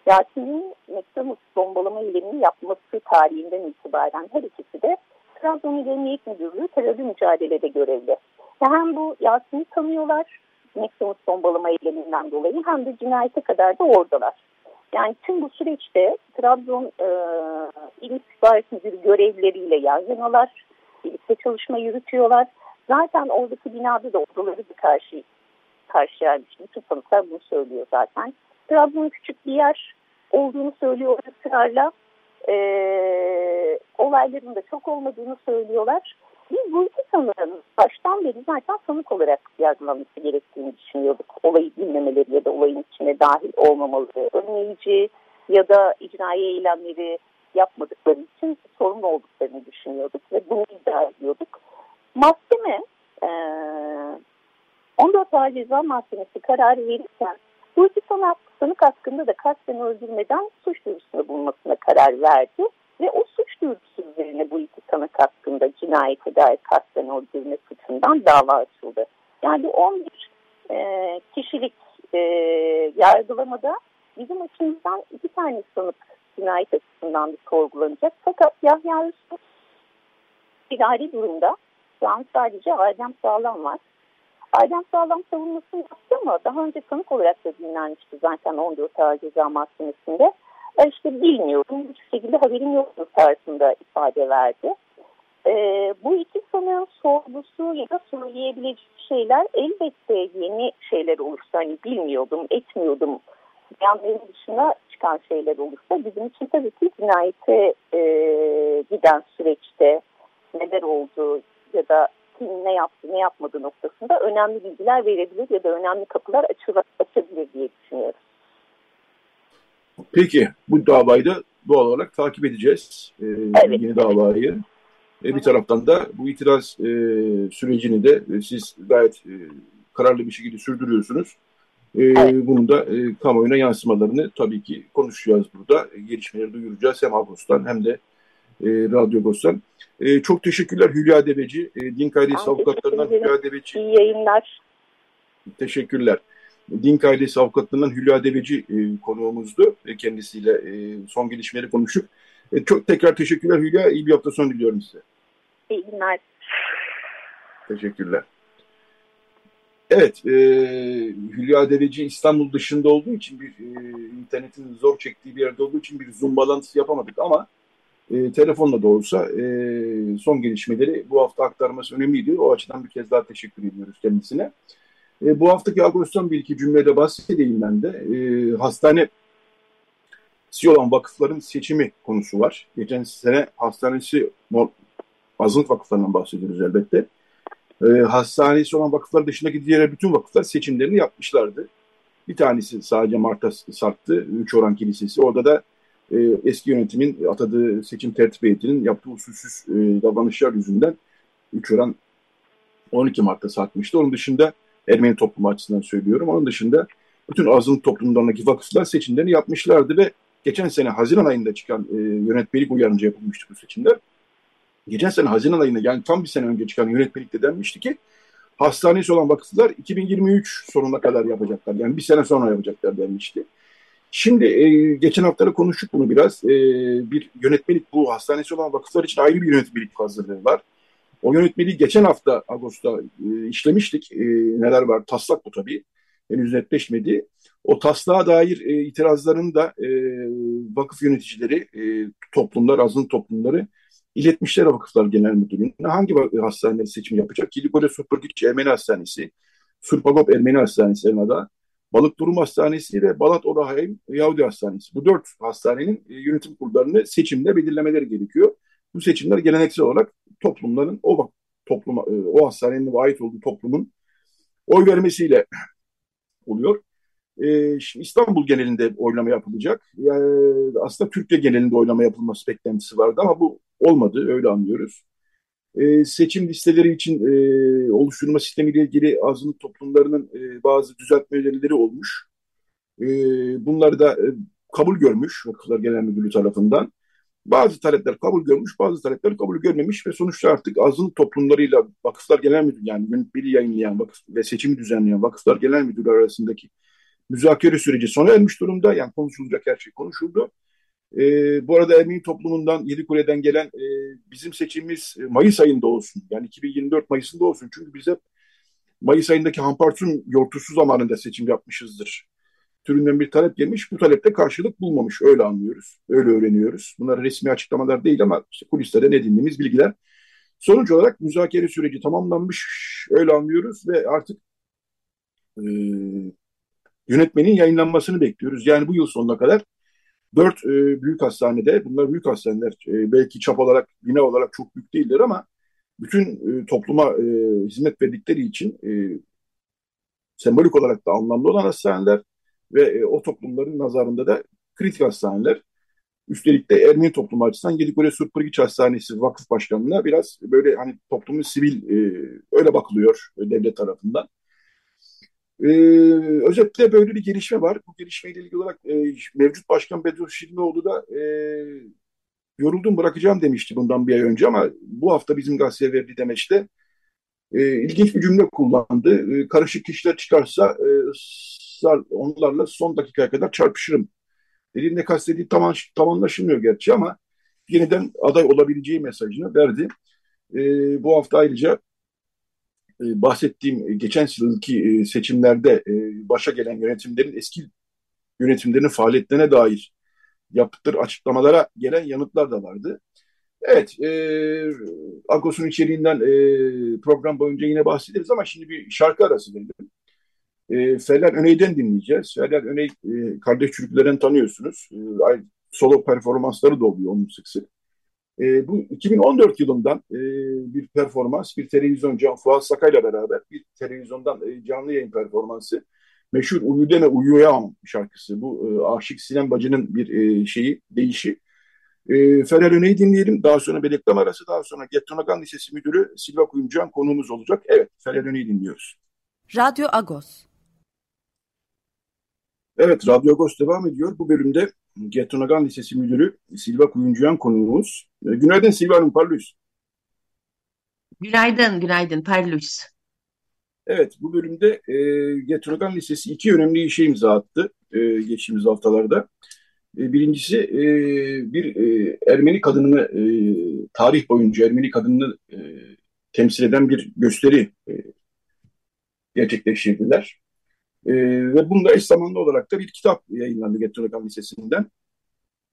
Yasin'in McDonald's bombalama eylemini yapması tarihinden itibaren her ikisi de Trabzon İl Emniyet Müdürlüğü terörlü mücadelede görevli. Hem bu Yasin'i tanıyorlar McDonald's bombalama eyleminden dolayı hem de cinayete kadar da oradalar. Yani tüm bu süreçte Trabzon e, İl İstihbarat Müdürü görevleriyle yan yanalar birlikte çalışma yürütüyorlar. Zaten oradaki binada da odaları da karşı karşıyaymış. Bütün tanıklar bunu söylüyor zaten. Trabzon küçük bir yer olduğunu söylüyor ısrarla. Ee, olayların da çok olmadığını söylüyorlar. Biz bu iki sanığın baştan beri zaten sanık olarak yargılanması gerektiğini düşünüyorduk. Olayı bilmemeleri ya da olayın içine dahil olmamaları, önleyici ya da icraî eylemleri yapmadıkları için sorumlu olduklarını düşünüyorduk ve bunu iddia ediyorduk. Mahkeme e, 14 Ağır Ceza Mahkemesi kararı verirken bu iki sanık, sanık hakkında da kasten öldürmeden suç duyurusunda bulunmasına karar verdi. Ve o suç duyurusu üzerine bu iki sanık hakkında cinayete dair kasten öldürme suçundan dava açıldı. Yani 11 e, kişilik e, yargılamada bizim açımızdan iki tane sanık cinayet açısından bir sorgulanacak. Fakat Yahya Yusuf idari durumda şu an sadece Adem Sağlam var. Adem Sağlam savunmasını yaptı ama daha önce tanık olarak da dinlenmişti zaten 14 Ağır Ceza Mahkemesi'nde. Ya işte bilmiyorum, hiçbir şekilde haberim yoktu tarzında ifade verdi. E, bu iki sanığın sorgusu ya da söyleyebileceği şeyler elbette yeni şeyler olursa hani bilmiyordum, etmiyordum beyanların dışına çıkan şeyler olursa bizim için tabii ki cinayete e, giden süreçte neler oldu ya da kim ne yaptı ne yapmadı noktasında önemli bilgiler verebilir ya da önemli kapılar açabilir diye düşünüyorum. Peki bu davayı da doğal olarak takip edeceğiz. Ee, evet. Yeni davayı. E, bir taraftan da bu itiraz e, sürecini de e, siz gayet e, kararlı bir şekilde sürdürüyorsunuz. E, evet. Bunun da e, kamuoyuna yansımalarını tabii ki konuşacağız burada. E, gelişmeleri duyuracağız hem Agos'tan hem de e, Radyo Agos'tan. E, çok teşekkürler Hülya Deveci. E, Din Kaidesi Avukatlarından Hülya Deveci. İyi yayınlar. Teşekkürler. Din Kaidesi Avukatlarından Hülya Deveci e, konuğumuzdu. E, kendisiyle e, son gelişmeleri konuştuk. E, çok tekrar teşekkürler Hülya. İyi bir hafta sonu diliyorum size. İyi günler. Teşekkürler. Evet, e, Hülya Deveci İstanbul dışında olduğu için bir e, internetin zor çektiği bir yerde olduğu için bir zoom bağlantısı yapamadık ama e, telefonla da olsa e, son gelişmeleri bu hafta aktarması önemliydi. O açıdan bir kez daha teşekkür ediyoruz kendisine. E, bu haftaki Agos'tan bir iki cümlede bahsedeyim ben de. E, hastane si olan vakıfların seçimi konusu var. Geçen sene hastanesi azınlık vakıflarından bahsediyoruz elbette. E, hastanesi olan vakıflar dışındaki diğer bütün vakıflar seçimlerini yapmışlardı. Bir tanesi sadece Mart'a sarktı. Üç Oran Kilisesi. Orada da e, eski yönetimin atadığı seçim tertip heyetinin yaptığı usulsüz e, davranışlar yüzünden 3 oran 12 Mart'ta sarkmıştı. Onun dışında Ermeni toplumu açısından söylüyorum. Onun dışında bütün azınlık toplumlarındaki vakıflar seçimlerini yapmışlardı ve geçen sene Haziran ayında çıkan e, yönetmelik uyarınca yapılmıştı bu seçimler. Geçen sene Haziran ayında yani tam bir sene önce çıkan yönetmelikte denmişti ki hastanesi olan vakıflar 2023 sonuna kadar yapacaklar. Yani bir sene sonra yapacaklar denmişti. Şimdi e, geçen haftada konuştuk bunu biraz. E, bir yönetmelik bu hastanesi olan vakıflar için ayrı bir yönetmelik hazırlığı var. O yönetmeliği geçen hafta Ağustos'ta e, işlemiştik. E, neler var? Taslak bu tabii. Henüz netleşmedi. O taslağa dair e, itirazların da e, vakıf yöneticileri, e, toplumlar, azınlık toplumları iletmişler Vakıflar Genel Müdürlüğü'ne. Hangi hastaneleri seçim yapacak? Kilikole Surpagiç Ermeni Hastanesi, Surpagop Ermeni Hastanesi Elma'da, Balık Durum Hastanesi ve Balat Orahaim Yahudi Hastanesi. Bu dört hastanenin e, yönetim kurullarını seçimde belirlemeleri gerekiyor. Bu seçimler geleneksel olarak toplumların o topluma, e, o hastanenin ait olduğu toplumun oy vermesiyle oluyor. Ee, şimdi İstanbul genelinde oylama yapılacak. Yani aslında Türkiye genelinde oylama yapılması beklentisi vardı ama bu olmadı öyle anlıyoruz. Ee, seçim listeleri için e, oluşturma sistemiyle ilgili azınlık toplumlarının e, bazı düzeltme önerileri olmuş. E, bunları da e, kabul görmüş Vakıflar Genel Müdürlüğü tarafından. Bazı talepler kabul görmüş, bazı talepler kabul görmemiş ve sonuçta artık azınlık toplumlarıyla Vakıflar Genel Müdürlüğü yani yönetmeliği yayınlayan vakıf ve seçimi düzenleyen Vakıflar Genel Müdürlüğü arasındaki müzakere süreci sona ermiş durumda. Yani konuşulacak her şey konuşuldu. E, bu arada Ermeni toplumundan, Yedikule'den gelen e, bizim seçimimiz Mayıs ayında olsun. Yani 2024 Mayıs'ında olsun. Çünkü biz hep Mayıs ayındaki Hampartun yortusu zamanında seçim yapmışızdır. Türünden bir talep gelmiş. Bu talepte karşılık bulmamış. Öyle anlıyoruz. Öyle öğreniyoruz. Bunlar resmi açıklamalar değil ama işte kulislerde ne dinlediğimiz bilgiler. Sonuç olarak müzakere süreci tamamlanmış. Öyle anlıyoruz ve artık e, yönetmenin yayınlanmasını bekliyoruz. Yani bu yıl sonuna kadar dört e, büyük hastanede, bunlar büyük hastaneler, e, belki çap olarak, bina olarak çok büyük değiller ama bütün e, topluma e, hizmet verdikleri için e, sembolik olarak da anlamlı olan hastaneler ve e, o toplumların nazarında da kritik hastaneler. Üstelik de Ermeni toplumu açısından Gedikole Surpırgiç Hastanesi Vakıf Başkanı'na biraz böyle hani toplumun sivil e, öyle bakılıyor devlet tarafından. Ee, özetle böyle bir gelişme var. Bu gelişmeyle ilgili olarak e, mevcut başkan Bedru Şirinoğlu da e, yoruldum bırakacağım demişti bundan bir ay önce ama bu hafta bizim gazeteye verdiği demeçte e, ilginç bir cümle kullandı. E, karışık kişiler çıkarsa e, onlarla son dakikaya kadar çarpışırım. Dediğinde kastediği tam, tam anlaşılmıyor gerçi ama yeniden aday olabileceği mesajını verdi. E, bu hafta ayrıca e, bahsettiğim e, geçen yılki e, seçimlerde başa gelen yönetimlerin eski yönetimlerin faaliyetlerine dair yaptıkları açıklamalara gelen yanıtlar da vardı. Evet, e, Agos'un içeriğinden e, program boyunca yine bahsederiz ama şimdi bir şarkı arası verelim. E, Feryal Öney'den dinleyeceğiz. Feryal Öney e, kardeş çocuklarını tanıyorsunuz. E, solo performansları da oluyor onun sık sık. E, bu 2014 yılından e, bir performans, bir televizyon, Can Fuat Sakay'la beraber bir televizyondan e, canlı yayın performansı. Meşhur Uyu Deme Uyuyam şarkısı. Bu e, Aşık Sinem Bacı'nın bir e, şeyi, değişi. E, Fener Öney'i dinleyelim. Daha sonra bir reklam arası, daha sonra Gettonagan Lisesi Müdürü Silva Kuyumcan konuğumuz olacak. Evet, Fener Öney'i dinliyoruz. Radyo Agos. Evet, Radyo Agos devam ediyor. Bu bölümde Gettonagan Lisesi Müdürü Silva Kuyumcuyan konuğumuz. E, günaydın Silva Hanım, parlıyız. Günaydın, günaydın, parlıyız. Evet, bu bölümde e, Gettonagan Lisesi iki önemli işe imza attı e, geçtiğimiz haftalarda. E, birincisi e, bir e, Ermeni kadınını e, tarih boyunca Ermeni kadınını e, temsil eden bir gösteri e, gerçekleştirdiler. E, ve bunda eş zamanlı olarak da bir kitap yayınlandı Gettonagan Lisesi'nden.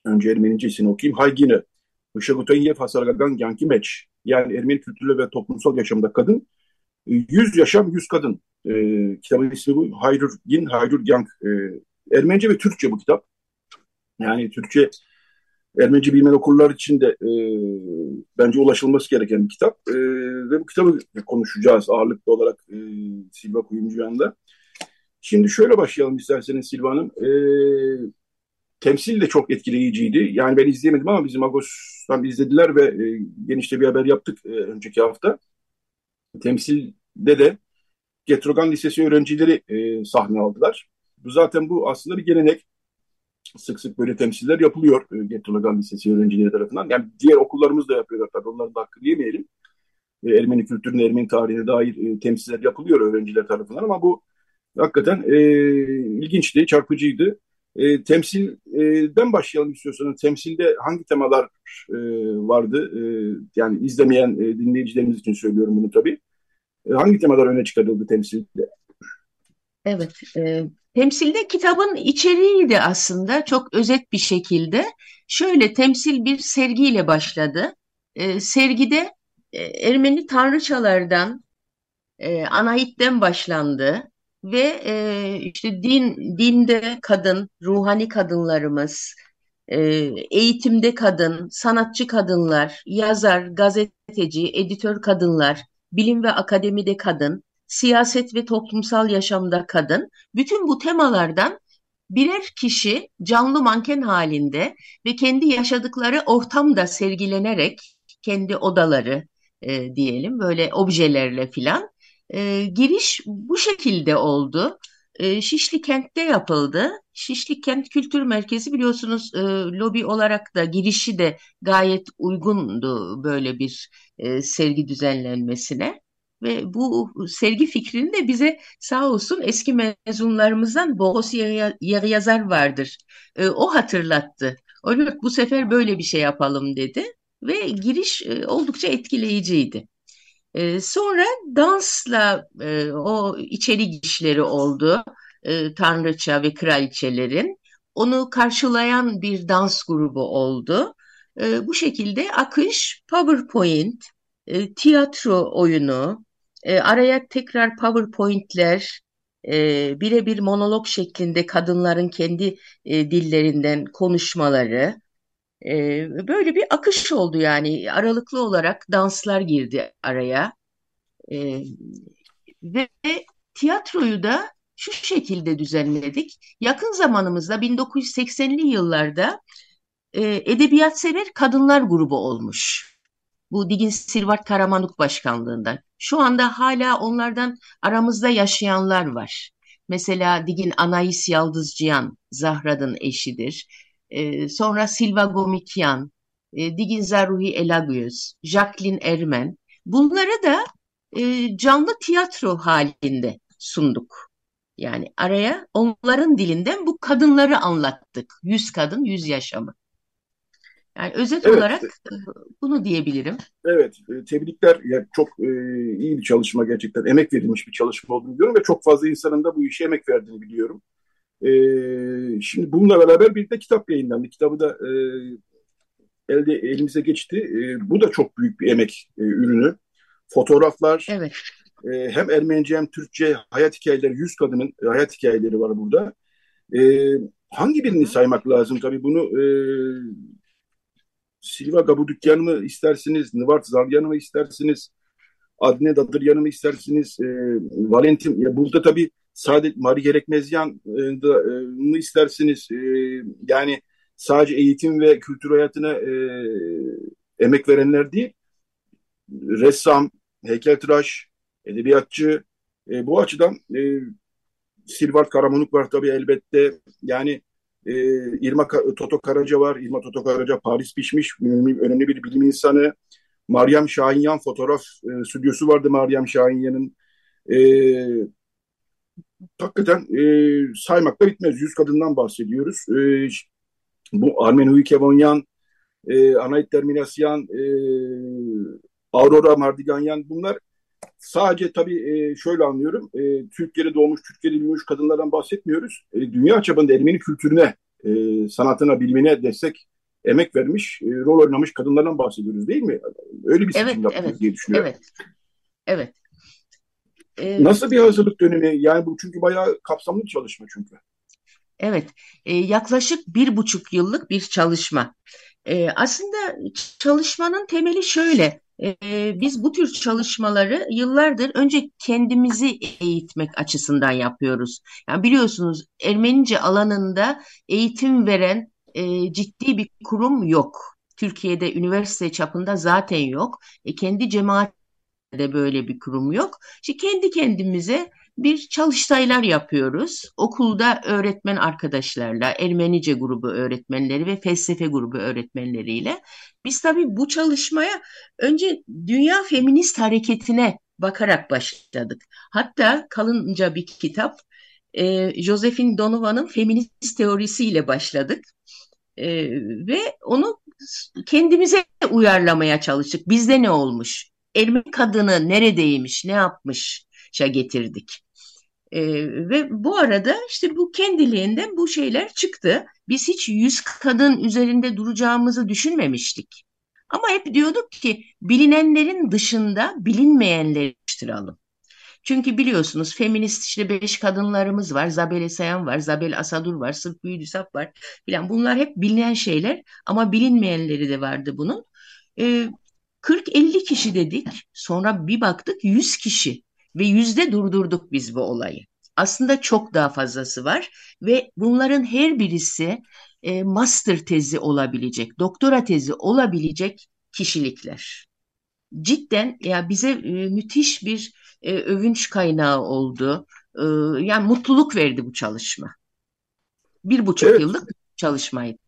Önce Ermenicesini okuyayım. Haygine, Şagutenyev Hasargagan Yanki Meç. Yani Ermeni kültürü ve toplumsal yaşamda kadın. Yüz yaşam, yüz kadın. E, kitabın ismi bu. Hayrur Gin, Hayrur Yank. E, Ermenice ve Türkçe bu kitap. Yani Türkçe Ermenice bilmeyen okurlar için de e, bence ulaşılması gereken bir kitap. E, ve bu kitabı konuşacağız ağırlıklı olarak e, Silva Kuyumcuyan'da. Şimdi şöyle başlayalım isterseniz Silva Hanım. E, temsil de çok etkileyiciydi. Yani ben izleyemedim ama bizim Agos'tan izlediler ve e, genişte bir haber yaptık e, önceki hafta. Temsilde de Getrogan Lisesi öğrencileri e, sahne aldılar. Bu zaten bu aslında bir gelenek sık sık böyle temsiller yapılıyor e, Getulagan Lisesi öğrencileri tarafından. Yani diğer okullarımız da yapıyorlar tabii onların da hakkını yemeyelim. E, Ermeni kültürüne, Ermeni tarihine dair e, temsiller yapılıyor öğrenciler tarafından ama bu hakikaten e, ilginçti, çarpıcıydı. E, temsilden başlayalım istiyorsanız. Temsilde hangi temalar e, vardı? E, yani izlemeyen e, dinleyicilerimiz için söylüyorum bunu tabii. E, hangi temalar öne çıkarıldı temsilde? Evet, e, temsilde kitabın içeriğiydi aslında çok özet bir şekilde. Şöyle temsil bir sergiyle başladı. E, sergide e, Ermeni tanrıçalardan, e, Anahit'ten başlandı ve e, işte din dinde kadın, ruhani kadınlarımız, e, eğitimde kadın, sanatçı kadınlar, yazar, gazeteci, editör kadınlar, bilim ve akademide kadın, siyaset ve toplumsal yaşamda kadın, bütün bu temalardan birer kişi canlı manken halinde ve kendi yaşadıkları ortamda sergilenerek kendi odaları e, diyelim böyle objelerle filan e, giriş bu şekilde oldu. E, Şişli kentte yapıldı. Şişli Kent Kültür Merkezi biliyorsunuz e, lobi olarak da girişi de gayet uygundu böyle bir e, sergi düzenlenmesine. Ve bu sergi fikrini de bize sağ olsun eski mezunlarımızdan Boğaz yazar vardır. E, o hatırlattı. Olur bu sefer böyle bir şey yapalım dedi. Ve giriş e, oldukça etkileyiciydi. E, sonra dansla e, o içeri girişleri oldu. E, tanrıça ve kraliçelerin. Onu karşılayan bir dans grubu oldu. E, bu şekilde akış PowerPoint, e, tiyatro oyunu, e, araya tekrar PowerPoint'ler, e, birebir monolog şeklinde kadınların kendi e, dillerinden konuşmaları, böyle bir akış oldu yani aralıklı olarak danslar girdi araya. Ve tiyatroyu da şu şekilde düzenledik. Yakın zamanımızda 1980'li yıllarda e, edebiyat sever kadınlar grubu olmuş. Bu Digin Silvart Karamanuk başkanlığından. Şu anda hala onlardan aramızda yaşayanlar var. Mesela Digin Anais Yaldızcıyan, Zahrad'ın eşidir. Ee, sonra Silva Gomikyan, e, Digin Zaruhi Elagöz, Jacqueline Ermen. Bunları da e, canlı tiyatro halinde sunduk. Yani araya onların dilinden bu kadınları anlattık. Yüz kadın, yüz yaşamı. Yani özet evet. olarak bunu diyebilirim. Evet, e, tebrikler. Yani çok e, iyi bir çalışma gerçekten. Emek verilmiş bir çalışma olduğunu biliyorum ve çok fazla insanın da bu işe emek verdiğini biliyorum. E, şimdi bununla beraber bir de kitap yayınlandı. Kitabı da e, elde elimize geçti. E, bu da çok büyük bir emek e, ürünü. Fotoğraflar, evet. e, hem Ermenice hem Türkçe hayat hikayeleri, yüz kadının e, hayat hikayeleri var burada. E, hangi birini saymak lazım? Tabii bunu e, Silva Gabudükyan'ı mı istersiniz, Nıvart Zaryan'ı mı istersiniz, Adne Dadıryan'ı mı istersiniz, e, Valentin, ya burada tabii sadece Mari Gerekmezyan'ı istersiniz, e, yani sadece eğitim ve kültür hayatına e, emek verenler değil, ressam, heykeltıraş, edebiyatçı, e, bu açıdan e, Silvart Karamanuk var tabii elbette. Yani e, İrma Toto Karaca var. İrma Toto Karaca Paris pişmiş. Önemli, önemli bir bilim insanı. Meryem Şahinyan fotoğraf e, stüdyosu vardı Meryem Şahinyan'ın. E, hakikaten e, saymakla bitmez. Yüz kadından bahsediyoruz. E, bu Armen Huykevonyan, e, Anait Terminasyan, e, Aurora Mardiganyan bunlar sadece tabii e, şöyle anlıyorum. E, Türkiye'de doğmuş, Türkiye'de büyümüş kadınlardan bahsetmiyoruz. E, dünya çapında Ermeni kültürüne, e, sanatına, bilimine destek emek vermiş, e, rol oynamış kadınlardan bahsediyoruz değil mi? Öyle bir seçim evet, yaptınız evet, diye düşünüyorum. Evet, evet. Ee, Nasıl bir hazırlık dönemi? Yani bu çünkü bayağı kapsamlı bir çalışma çünkü. Evet, e, yaklaşık bir buçuk yıllık bir çalışma. E, aslında çalışmanın temeli şöyle. E, biz bu tür çalışmaları yıllardır önce kendimizi eğitmek açısından yapıyoruz. Yani biliyorsunuz Ermenice alanında eğitim veren e, ciddi bir kurum yok. Türkiye'de üniversite çapında zaten yok. E, kendi cemaatinde böyle bir kurum yok. İşte kendi kendimize bir çalıştaylar yapıyoruz. Okulda öğretmen arkadaşlarla, Ermenice grubu öğretmenleri ve felsefe grubu öğretmenleriyle. Biz tabii bu çalışmaya önce dünya feminist hareketine bakarak başladık. Hatta kalınca bir kitap, e, Josephine Donovan'ın feminist teorisiyle başladık. E, ve onu kendimize uyarlamaya çalıştık. Bizde ne olmuş? Ermeni kadını neredeymiş, ne yapmış? getirdik. E, ve bu arada işte bu kendiliğinden bu şeyler çıktı. Biz hiç yüz kadın üzerinde duracağımızı düşünmemiştik. Ama hep diyorduk ki bilinenlerin dışında bilinmeyenleri araştıralım. Çünkü biliyorsunuz feminist işte beş kadınlarımız var. Zabel Sayan var, Zabel Asadur var, Sırf Büyüdüsap var filan. Bunlar hep bilinen şeyler ama bilinmeyenleri de vardı bunun. Ee, 40-50 kişi dedik. Sonra bir baktık 100 kişi ve yüzde durdurduk biz bu olayı. Aslında çok daha fazlası var ve bunların her birisi e, master tezi olabilecek, doktora tezi olabilecek kişilikler. Cidden ya bize e, müthiş bir e, övünç kaynağı oldu. E, yani mutluluk verdi bu çalışma. Bir buçuk evet. yıllık çalışmaydı.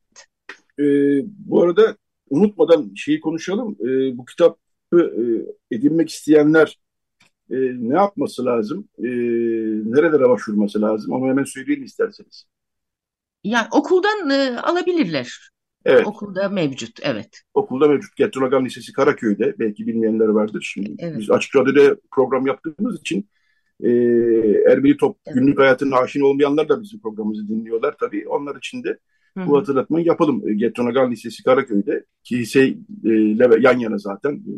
E, bu arada unutmadan şeyi konuşalım. E, bu kitabı e, edinmek isteyenler e, ne yapması lazım? E, nerelere başvurması lazım? Onu hemen söyleyin isterseniz. Yani okuldan e, alabilirler. Evet. Okulda mevcut, evet. Okulda mevcut. Getronagan Lisesi Karaköy'de. Belki bilmeyenler vardır. Şimdi evet. biz Açık Radyo'da program yaptığımız için e, Ermeni top evet. günlük hayatının aşina olmayanlar da bizim programımızı dinliyorlar. Tabii onlar için de Hı-hı. bu hatırlatmayı yapalım. E, Getronagan Lisesi Karaköy'de kiliseyle yan yana zaten. E,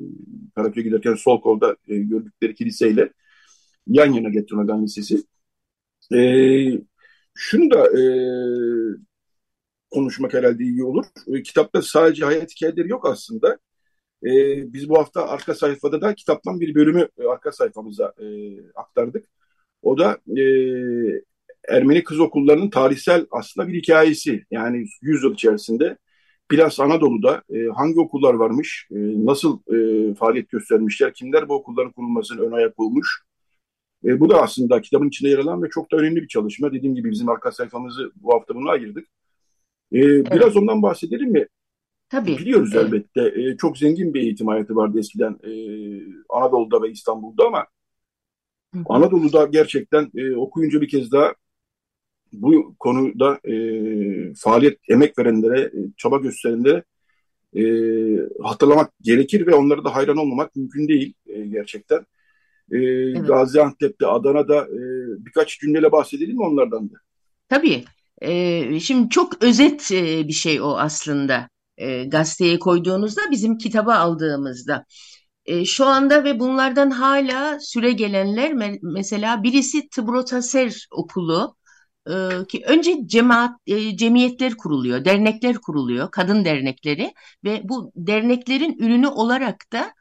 Karaköy'e giderken sol kolda e, gördükleri kiliseyle yan yana Getronagan Lisesi. E, şunu da e, konuşmak herhalde iyi olur. E, kitapta sadece hayat hikayeleri yok aslında. E, biz bu hafta arka sayfada da kitaptan bir bölümü e, arka sayfamıza e, aktardık. O da e, Ermeni kız okullarının tarihsel aslında bir hikayesi. Yani 100 yıl içerisinde Biraz Anadolu'da e, hangi okullar varmış, e, nasıl e, faaliyet göstermişler, kimler bu okulların kurulmasını ön ayak olmuş. E, bu da aslında kitabın içinde yer alan ve çok da önemli bir çalışma. Dediğim gibi bizim arka sayfamızı bu hafta buna ayırdık. E, evet. Biraz ondan bahsedelim mi? Tabii. Biliyoruz evet. elbette. E, çok zengin bir eğitim hayatı vardı eskiden e, Anadolu'da ve İstanbul'da ama Hı. Anadolu'da gerçekten e, okuyunca bir kez daha bu konuda e, faaliyet, emek verenlere, e, çaba gösterenlere e, hatırlamak gerekir ve onlara da hayran olmamak mümkün değil e, gerçekten. E, evet. Gaziantep'te, Adana'da e, birkaç cümleyle bahsedelim mi onlardan da? Tabii. E, şimdi çok özet e, bir şey o aslında. E, gazeteye koyduğunuzda bizim kitaba aldığımızda. E, şu anda ve bunlardan hala süre gelenler me mesela birisi Tıbrotaser Okulu e, ki önce cemaat e, cemiyetler kuruluyor, dernekler kuruluyor, kadın dernekleri ve bu derneklerin ürünü olarak da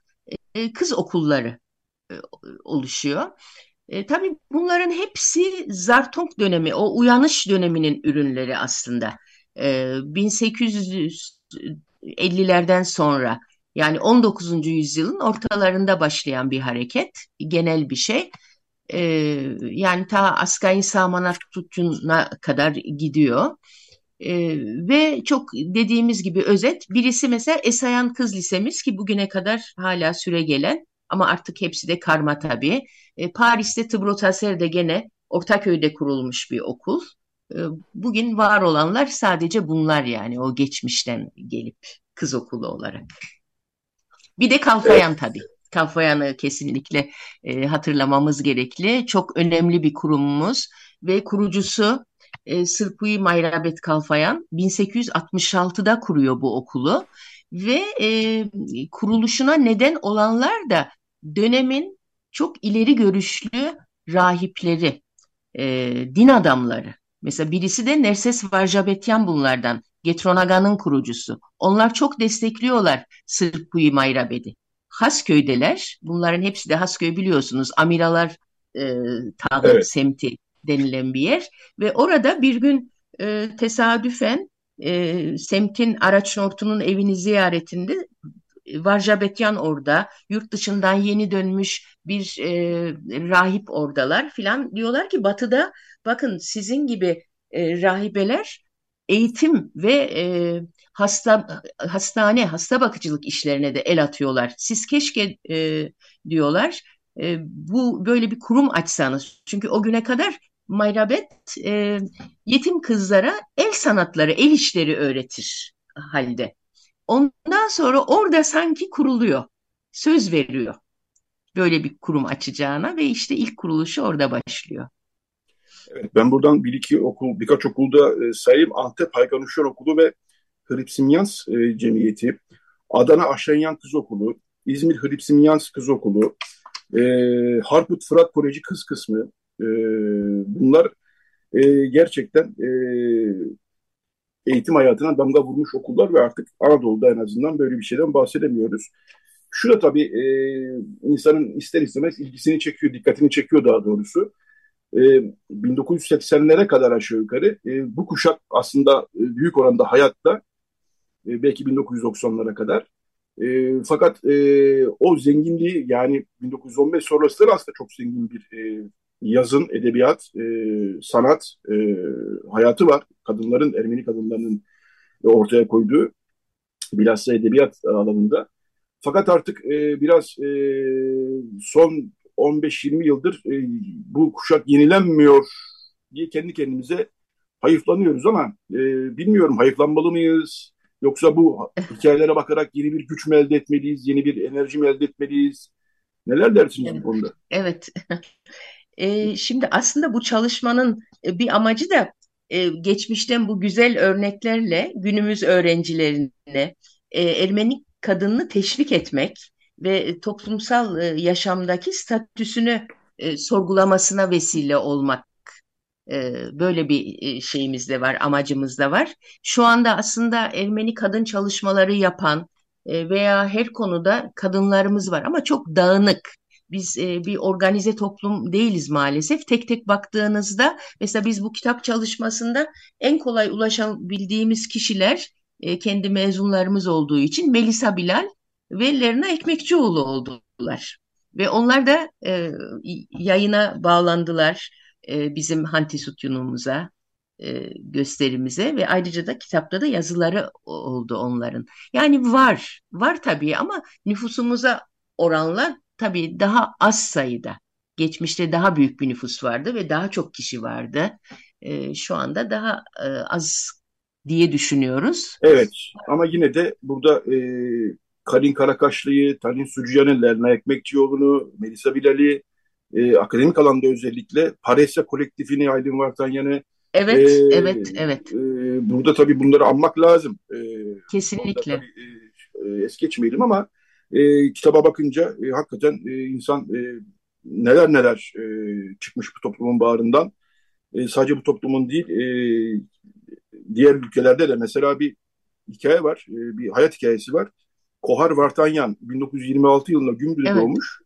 e, kız okulları oluşuyor. E, tabii bunların hepsi Zartung dönemi, o uyanış döneminin ürünleri aslında. E, 1850'lerden sonra yani 19. yüzyılın ortalarında başlayan bir hareket, genel bir şey. E, yani ta Askay'ın Samanat Tutkun'a kadar gidiyor. E, ve çok dediğimiz gibi özet, birisi mesela Esayan Kız Lisemiz ki bugüne kadar hala süre gelen ama artık hepsi de karma tabii. E, Paris'te Tıbrotaser'de gene Ortaköy'de kurulmuş bir okul. E, bugün var olanlar sadece bunlar yani o geçmişten gelip kız okulu olarak. Bir de Kalfayan evet. tabii. Kalfayan'ı kesinlikle e, hatırlamamız gerekli. Çok önemli bir kurumumuz ve kurucusu e, Sırpui Mayrabet Kalfayan 1866'da kuruyor bu okulu ve e, kuruluşuna neden olanlar da dönemin çok ileri görüşlü rahipleri, e, din adamları. Mesela birisi de Nerses Varjabetyan bunlardan. Getronaga'nın kurucusu. Onlar çok destekliyorlar Sırpuyi Mayrabed'i. Hasköy'deler. Bunların hepsi de Hasköy biliyorsunuz. Amiralar e, Tağı evet. semti denilen bir yer. Ve orada bir gün e, tesadüfen e, semtin araç nortunun evini ziyaretinde Varjabetyan orada, yurt dışından yeni dönmüş bir e, rahip oradalar filan. Diyorlar ki batıda bakın sizin gibi e, rahibeler eğitim ve e, hasta hastane, hasta bakıcılık işlerine de el atıyorlar. Siz keşke e, diyorlar e, bu böyle bir kurum açsanız. Çünkü o güne kadar Mayrabet e, yetim kızlara el sanatları, el işleri öğretir halde. Ondan sonra orada sanki kuruluyor. Söz veriyor. Böyle bir kurum açacağına ve işte ilk kuruluşu orada başlıyor. Evet, ben buradan bir iki okul, birkaç okulda e, sayayım. Antep Hayganuşlar Okulu ve Hripsimyans e, Cemiyeti, Adana Aşenyan Kız Okulu, İzmir Hripsimyans Kız Okulu, e, Harput Fırat Koleji Kız Kısmı. E, bunlar e, gerçekten e, eğitim hayatına damga vurmuş okullar ve artık Anadolu'da en azından böyle bir şeyden bahsedemiyoruz. Şu da tabii e, insanın ister istemez ilgisini çekiyor, dikkatini çekiyor daha doğrusu. E, 1980'lere kadar aşağı yukarı e, bu kuşak aslında e, büyük oranda hayatta e, belki 1990'lara kadar. E, fakat e, o zenginliği yani 1915 sonrası aslında çok zengin bir e, yazın, edebiyat, e, sanat e, hayatı var. Kadınların, Ermeni kadınlarının ortaya koyduğu bilhassa edebiyat alanında. Fakat artık e, biraz e, son 15-20 yıldır e, bu kuşak yenilenmiyor diye kendi kendimize hayıflanıyoruz ama e, bilmiyorum hayıflanmalı mıyız? Yoksa bu hikayelere bakarak yeni bir güç mü elde etmeliyiz, yeni bir enerji mi elde etmeliyiz? Neler dersiniz evet. bu konuda? Evet. E, şimdi aslında bu çalışmanın e, bir amacı da e, geçmişten bu güzel örneklerle günümüz öğrencilerine e, Ermeni kadınını teşvik etmek ve toplumsal e, yaşamdaki statüsünü e, sorgulamasına vesile olmak e, böyle bir e, şeyimiz de var, amacımız da var. Şu anda aslında Ermeni kadın çalışmaları yapan e, veya her konuda kadınlarımız var ama çok dağınık. Biz e, bir organize toplum değiliz maalesef. Tek tek baktığınızda mesela biz bu kitap çalışmasında en kolay ulaşabildiğimiz kişiler e, kendi mezunlarımız olduğu için Melisa Bilal ve Lerna Ekmekçioğlu oldular. Ve onlar da e, yayına bağlandılar e, bizim Hantisut e, gösterimize ve ayrıca da kitapta da yazıları oldu onların. Yani var, var tabii ama nüfusumuza oranla tabii daha az sayıda. Geçmişte daha büyük bir nüfus vardı ve daha çok kişi vardı. E, şu anda daha e, az diye düşünüyoruz. Evet ama yine de burada e, Kalin Karakaşlı'yı, Talin Sürcan'ı, Lerna Ekmekçioğlu'nu, Melisa Bilal'i, e, akademik alanda özellikle Paresya kolektifini Aydın Vartanyan'ı, Evet, ee, evet, evet. E, burada tabii bunları anmak lazım. E, Kesinlikle. Tabii, e, es geçmeyelim ama e, kitaba bakınca e, hakikaten e, insan e, neler neler e, çıkmış bu toplumun bağrından. E, sadece bu toplumun değil, e, diğer ülkelerde de mesela bir hikaye var, e, bir hayat hikayesi var. Kohar Vartanyan 1926 yılında Gümrü'de evet. doğmuş.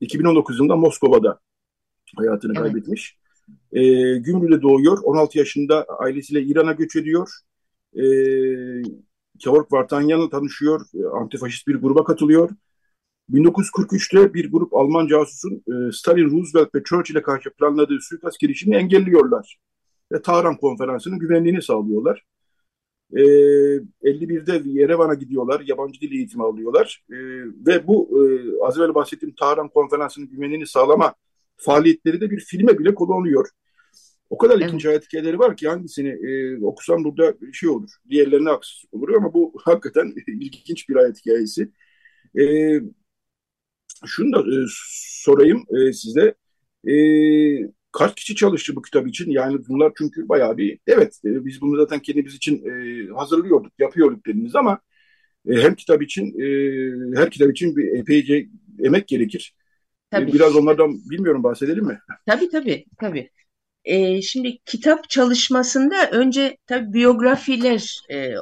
2019 yılında Moskova'da hayatını evet. kaybetmiş. E, Gümrü'de doğuyor. 16 yaşında ailesiyle İran'a göç ediyor. E, Kevork Vartanyan'la tanışıyor. E, antifaşist bir gruba katılıyor. 1943'te bir grup Alman casusun e, Stalin, Roosevelt ve Churchill'e karşı planladığı suikast girişimini engelliyorlar. Ve Tahran konferansının güvenliğini sağlıyorlar. E, 51'de Yerevan'a gidiyorlar, yabancı dil eğitimi alıyorlar. E, ve bu e, az evvel bahsettiğim Tahran konferansının güvenliğini sağlama faaliyetleri de bir filme bile konu oluyor. O kadar evet. ilginç hayat hikayeleri var ki hangisini e, okusam burada şey olur, diğerlerine haksızlık olur ama bu hakikaten ilginç bir hayat hikayesi. E, şunu da e, sorayım e, size. E, kaç kişi çalıştı bu kitap için? Yani bunlar çünkü bayağı bir, evet e, biz bunu zaten kendimiz için e, hazırlıyorduk, yapıyorduk dediniz ama e, hem kitap için, e, her kitap için bir epeyce emek gerekir. E, tabii. Biraz onlardan bilmiyorum bahsedelim mi? Tabii tabii tabii. Ee, şimdi kitap çalışmasında önce tabii biyografiler e,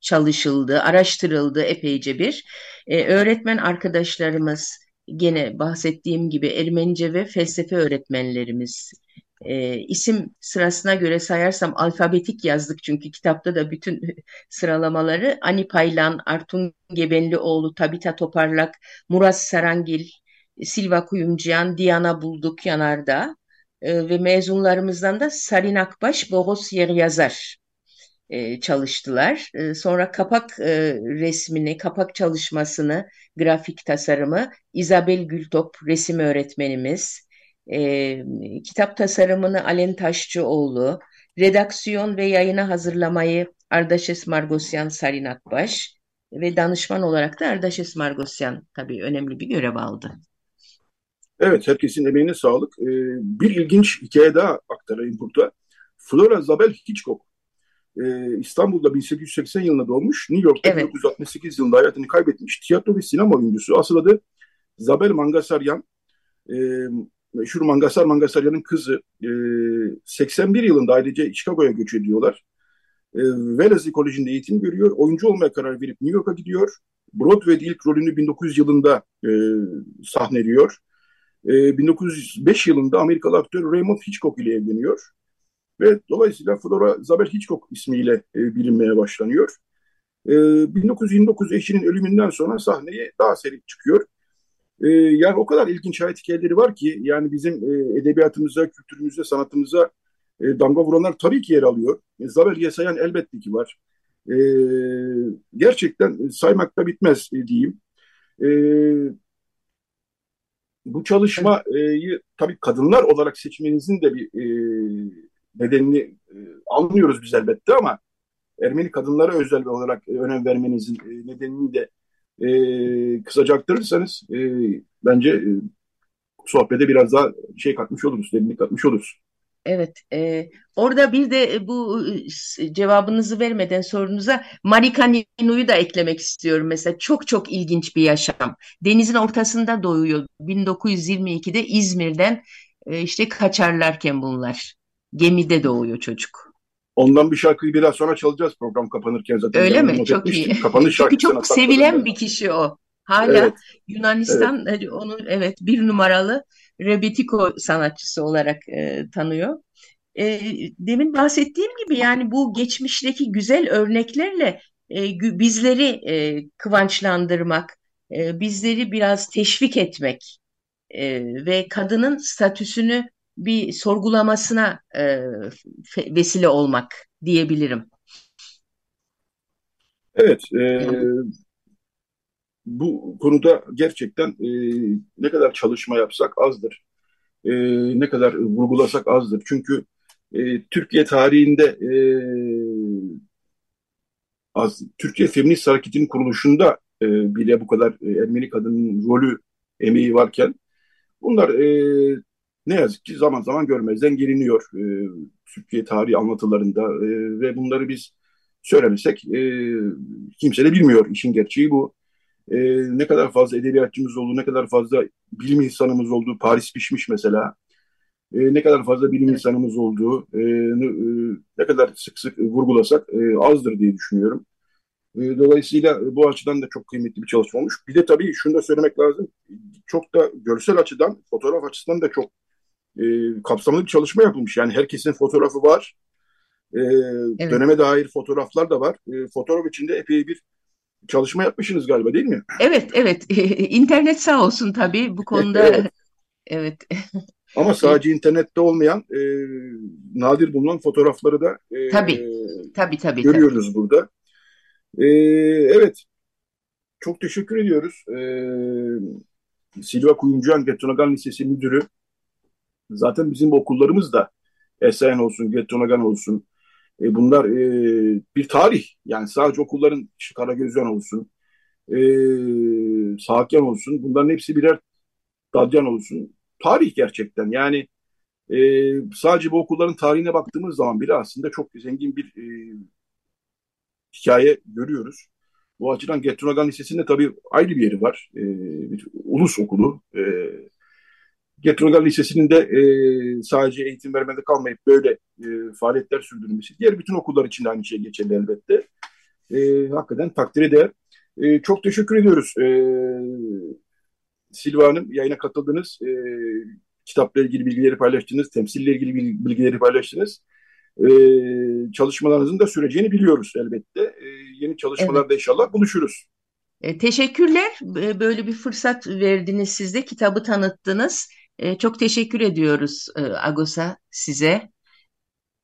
çalışıldı, araştırıldı epeyce bir. Ee, öğretmen arkadaşlarımız gene bahsettiğim gibi Ermenice ve felsefe öğretmenlerimiz. E, isim sırasına göre sayarsam alfabetik yazdık çünkü kitapta da bütün sıralamaları. Ani Paylan, Artun Gebenlioğlu, Tabita Toparlak, Murat Sarangil, Silva Kuyumcuyan, Diana Bulduk Yanardağ e, ve mezunlarımızdan da Sarin Akbaş, Boğaz Yer Yazar e, çalıştılar. E, sonra kapak e, resmini, kapak çalışmasını, grafik tasarımı Isabel Gültop resim öğretmenimiz, kitap tasarımını Alen Taşçıoğlu, redaksiyon ve yayına hazırlamayı Ardaşes Margosyan Sarin Akbaş ve danışman olarak da Ardaşes Margosyan tabii önemli bir görev aldı. Evet, herkesin emeğine sağlık. Bir ilginç hikaye daha aktarayım burada. Flora Zabel Hitchcock e, İstanbul'da 1880 yılında doğmuş, New York'ta evet. 1968 yılında hayatını kaybetmiş tiyatro ve sinema oyuncusu. Asıl adı Zabel Mangasaryan. E, meşhur Mangasar Mangasaryan'ın kızı. E, 81 yılında ailece Chicago'ya göç ediyorlar. E, Wellesley Koleji'nde eğitim görüyor. Oyuncu olmaya karar verip New York'a gidiyor. Broadway'de ilk rolünü 1900 yılında e, sahneliyor. E, 1905 yılında Amerikalı aktör Raymond Hitchcock ile evleniyor ve dolayısıyla Flora Zabel Hitchcock ismiyle e, bilinmeye başlanıyor. E, 1929 eşinin ölümünden sonra sahneye daha seri çıkıyor. E, yani o kadar ilginç hayat hikayeleri var ki yani bizim e, edebiyatımıza, kültürümüze, sanatımıza e, damga vuranlar tabii ki yer alıyor. E, Zabel Yesayan elbette ki var. E, gerçekten saymakta bitmez e, diyeyim. E, bu çalışmayı tabii kadınlar olarak seçmenizin de bir e, nedenini e, anlıyoruz biz elbette ama Ermeni kadınlara özel olarak e, önem vermenizin e, nedenini de e, kısaca e, bence e, sohbete biraz daha şey katmış oluruz, derinlik katmış oluruz. Evet, e, orada bir de bu cevabınızı vermeden sorunuza Marika Ninu'yu da eklemek istiyorum. Mesela çok çok ilginç bir yaşam. Denizin ortasında doğuyor. 1922'de İzmir'den e, işte kaçarlarken bunlar. Gemide doğuyor çocuk. Ondan bir şarkıyı biraz sonra çalacağız program kapanırken zaten. Öyle mi? Çok iyi. Kapanış Çünkü çok sevilen bir kişi o. Hala evet. Yunanistan evet. onu evet bir numaralı rebetiko sanatçısı olarak e, tanıyor. E, demin bahsettiğim gibi yani bu geçmişteki güzel örneklerle e, bizleri e, kıvançlandırmak, e, bizleri biraz teşvik etmek e, ve kadının statüsünü bir sorgulamasına e, vesile olmak diyebilirim. Evet, e, bu konuda gerçekten e, ne kadar çalışma yapsak azdır. E, ne kadar vurgulasak azdır. Çünkü e, Türkiye tarihinde e, az, Türkiye Feminist Hareketi'nin kuruluşunda e, bile bu kadar e, Ermeni kadının rolü, emeği varken bunlar e, ne yazık ki zaman zaman görmezden geliniyor. E, Türkiye tarihi anlatılarında e, ve bunları biz söylemesek e, kimse de bilmiyor. İşin gerçeği bu. E, ne kadar fazla edebiyatçımız olduğu, ne kadar fazla bilim insanımız olduğu, Paris Pişmiş mesela, e, ne kadar fazla bilim insanımız olduğu, e, e, ne kadar sık sık vurgulasak e, azdır diye düşünüyorum. E, dolayısıyla bu açıdan da çok kıymetli bir çalışma olmuş. Bir de tabii şunu da söylemek lazım. Çok da görsel açıdan, fotoğraf açısından da çok e, kapsamlı bir çalışma yapılmış. Yani herkesin fotoğrafı var. E, evet. Döneme dair fotoğraflar da var. E, fotoğraf içinde epey bir çalışma yapmışsınız galiba değil mi? Evet, evet. İnternet sağ olsun tabii bu konuda. evet. evet. Ama sadece internette olmayan e, nadir bulunan fotoğrafları da e, tabii, tabii, tabii, görüyoruz tabii. burada. E, evet, çok teşekkür ediyoruz. E, Silva Kuyumcuyan Gettonagan Lisesi Müdürü. Zaten bizim okullarımız da Esayen olsun, Gettonagan olsun. E, bunlar e, bir tarih. Yani sadece okulların işte Karagözyan olsun, e, Sahakyan olsun. Bunların hepsi birer Dadyan olsun tarih gerçekten. Yani e, sadece bu okulların tarihine baktığımız zaman bile aslında çok zengin bir e, hikaye görüyoruz. Bu açıdan Getrunagan Lisesi'nde tabii ayrı bir yeri var. E, bir ulus okulu. E, Getrunagan Lisesi'nin de e, sadece eğitim vermede kalmayıp böyle e, faaliyetler sürdürmesi. Diğer bütün okullar için de aynı şey geçerli elbette. E, hakikaten takdire değer. E, çok teşekkür ediyoruz. E, Silva Hanım yayına katıldınız. E, kitapla ilgili bilgileri paylaştınız, temsille ilgili bilgileri paylaştınız. E, çalışmalarınızın da süreceğini biliyoruz elbette. E, yeni çalışmalarda evet. inşallah buluşuruz. E, teşekkürler. Böyle bir fırsat verdiniz siz de. Kitabı tanıttınız. E, çok teşekkür ediyoruz e, Agos'a, size.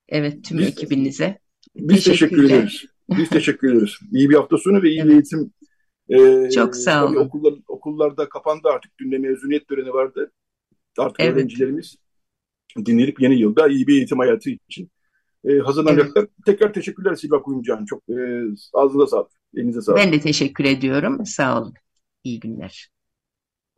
Evet, tüm biz, ekibinize. Biz teşekkür ederiz. Biz teşekkür ederiz. İyi bir hafta sonu ve iyi evet. bir eğitim ee, Çok sağ olun. Okullar, okullarda kapandı artık. Dün mezuniyet töreni vardı. Artık evet. öğrencilerimiz dinlenip yeni yılda iyi bir eğitim hayatı için e, hazırlanacaklar. Evet. Tekrar teşekkürler Silva Kuyumcan. Çok e, ağzınıza sağlık. Elinize sağlık. Ben de teşekkür ediyorum. Sağ olun. İyi günler.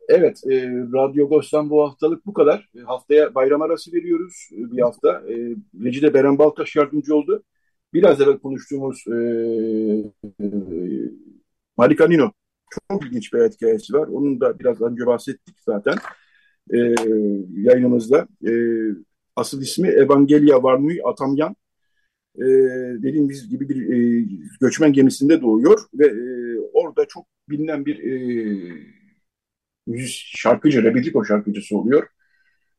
Evet, e, Radyo Ghost'tan bu haftalık bu kadar. E, haftaya bayram arası veriyoruz e, bir hafta. E, Recide Beren Baltaş yardımcı oldu. Biraz evvel konuştuğumuz e, e, Marika Nino çok ilginç bir hikayesi var. Onun da biraz önce bahsettik zaten e, yayınımızda. E, asıl ismi Evangelia Varnui Atamyan. E, dediğimiz gibi bir e, göçmen gemisinde doğuyor ve e, orada çok bilinen bir e, şarkıcı, rebetiko şarkıcısı oluyor.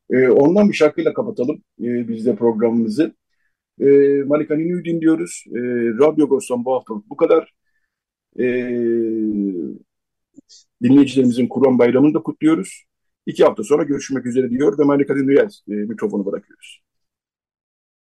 E, ondan bir şarkıyla kapatalım e, biz de programımızı. E, Malika Ninu'yu dinliyoruz. E, Radyo Gostan bu hafta bu kadar. E, dinleyicilerimizin Kurban Bayramı'nı da kutluyoruz. İki hafta sonra görüşmek üzere diyor ve Malika Dinleyez e, mikrofonu bırakıyoruz.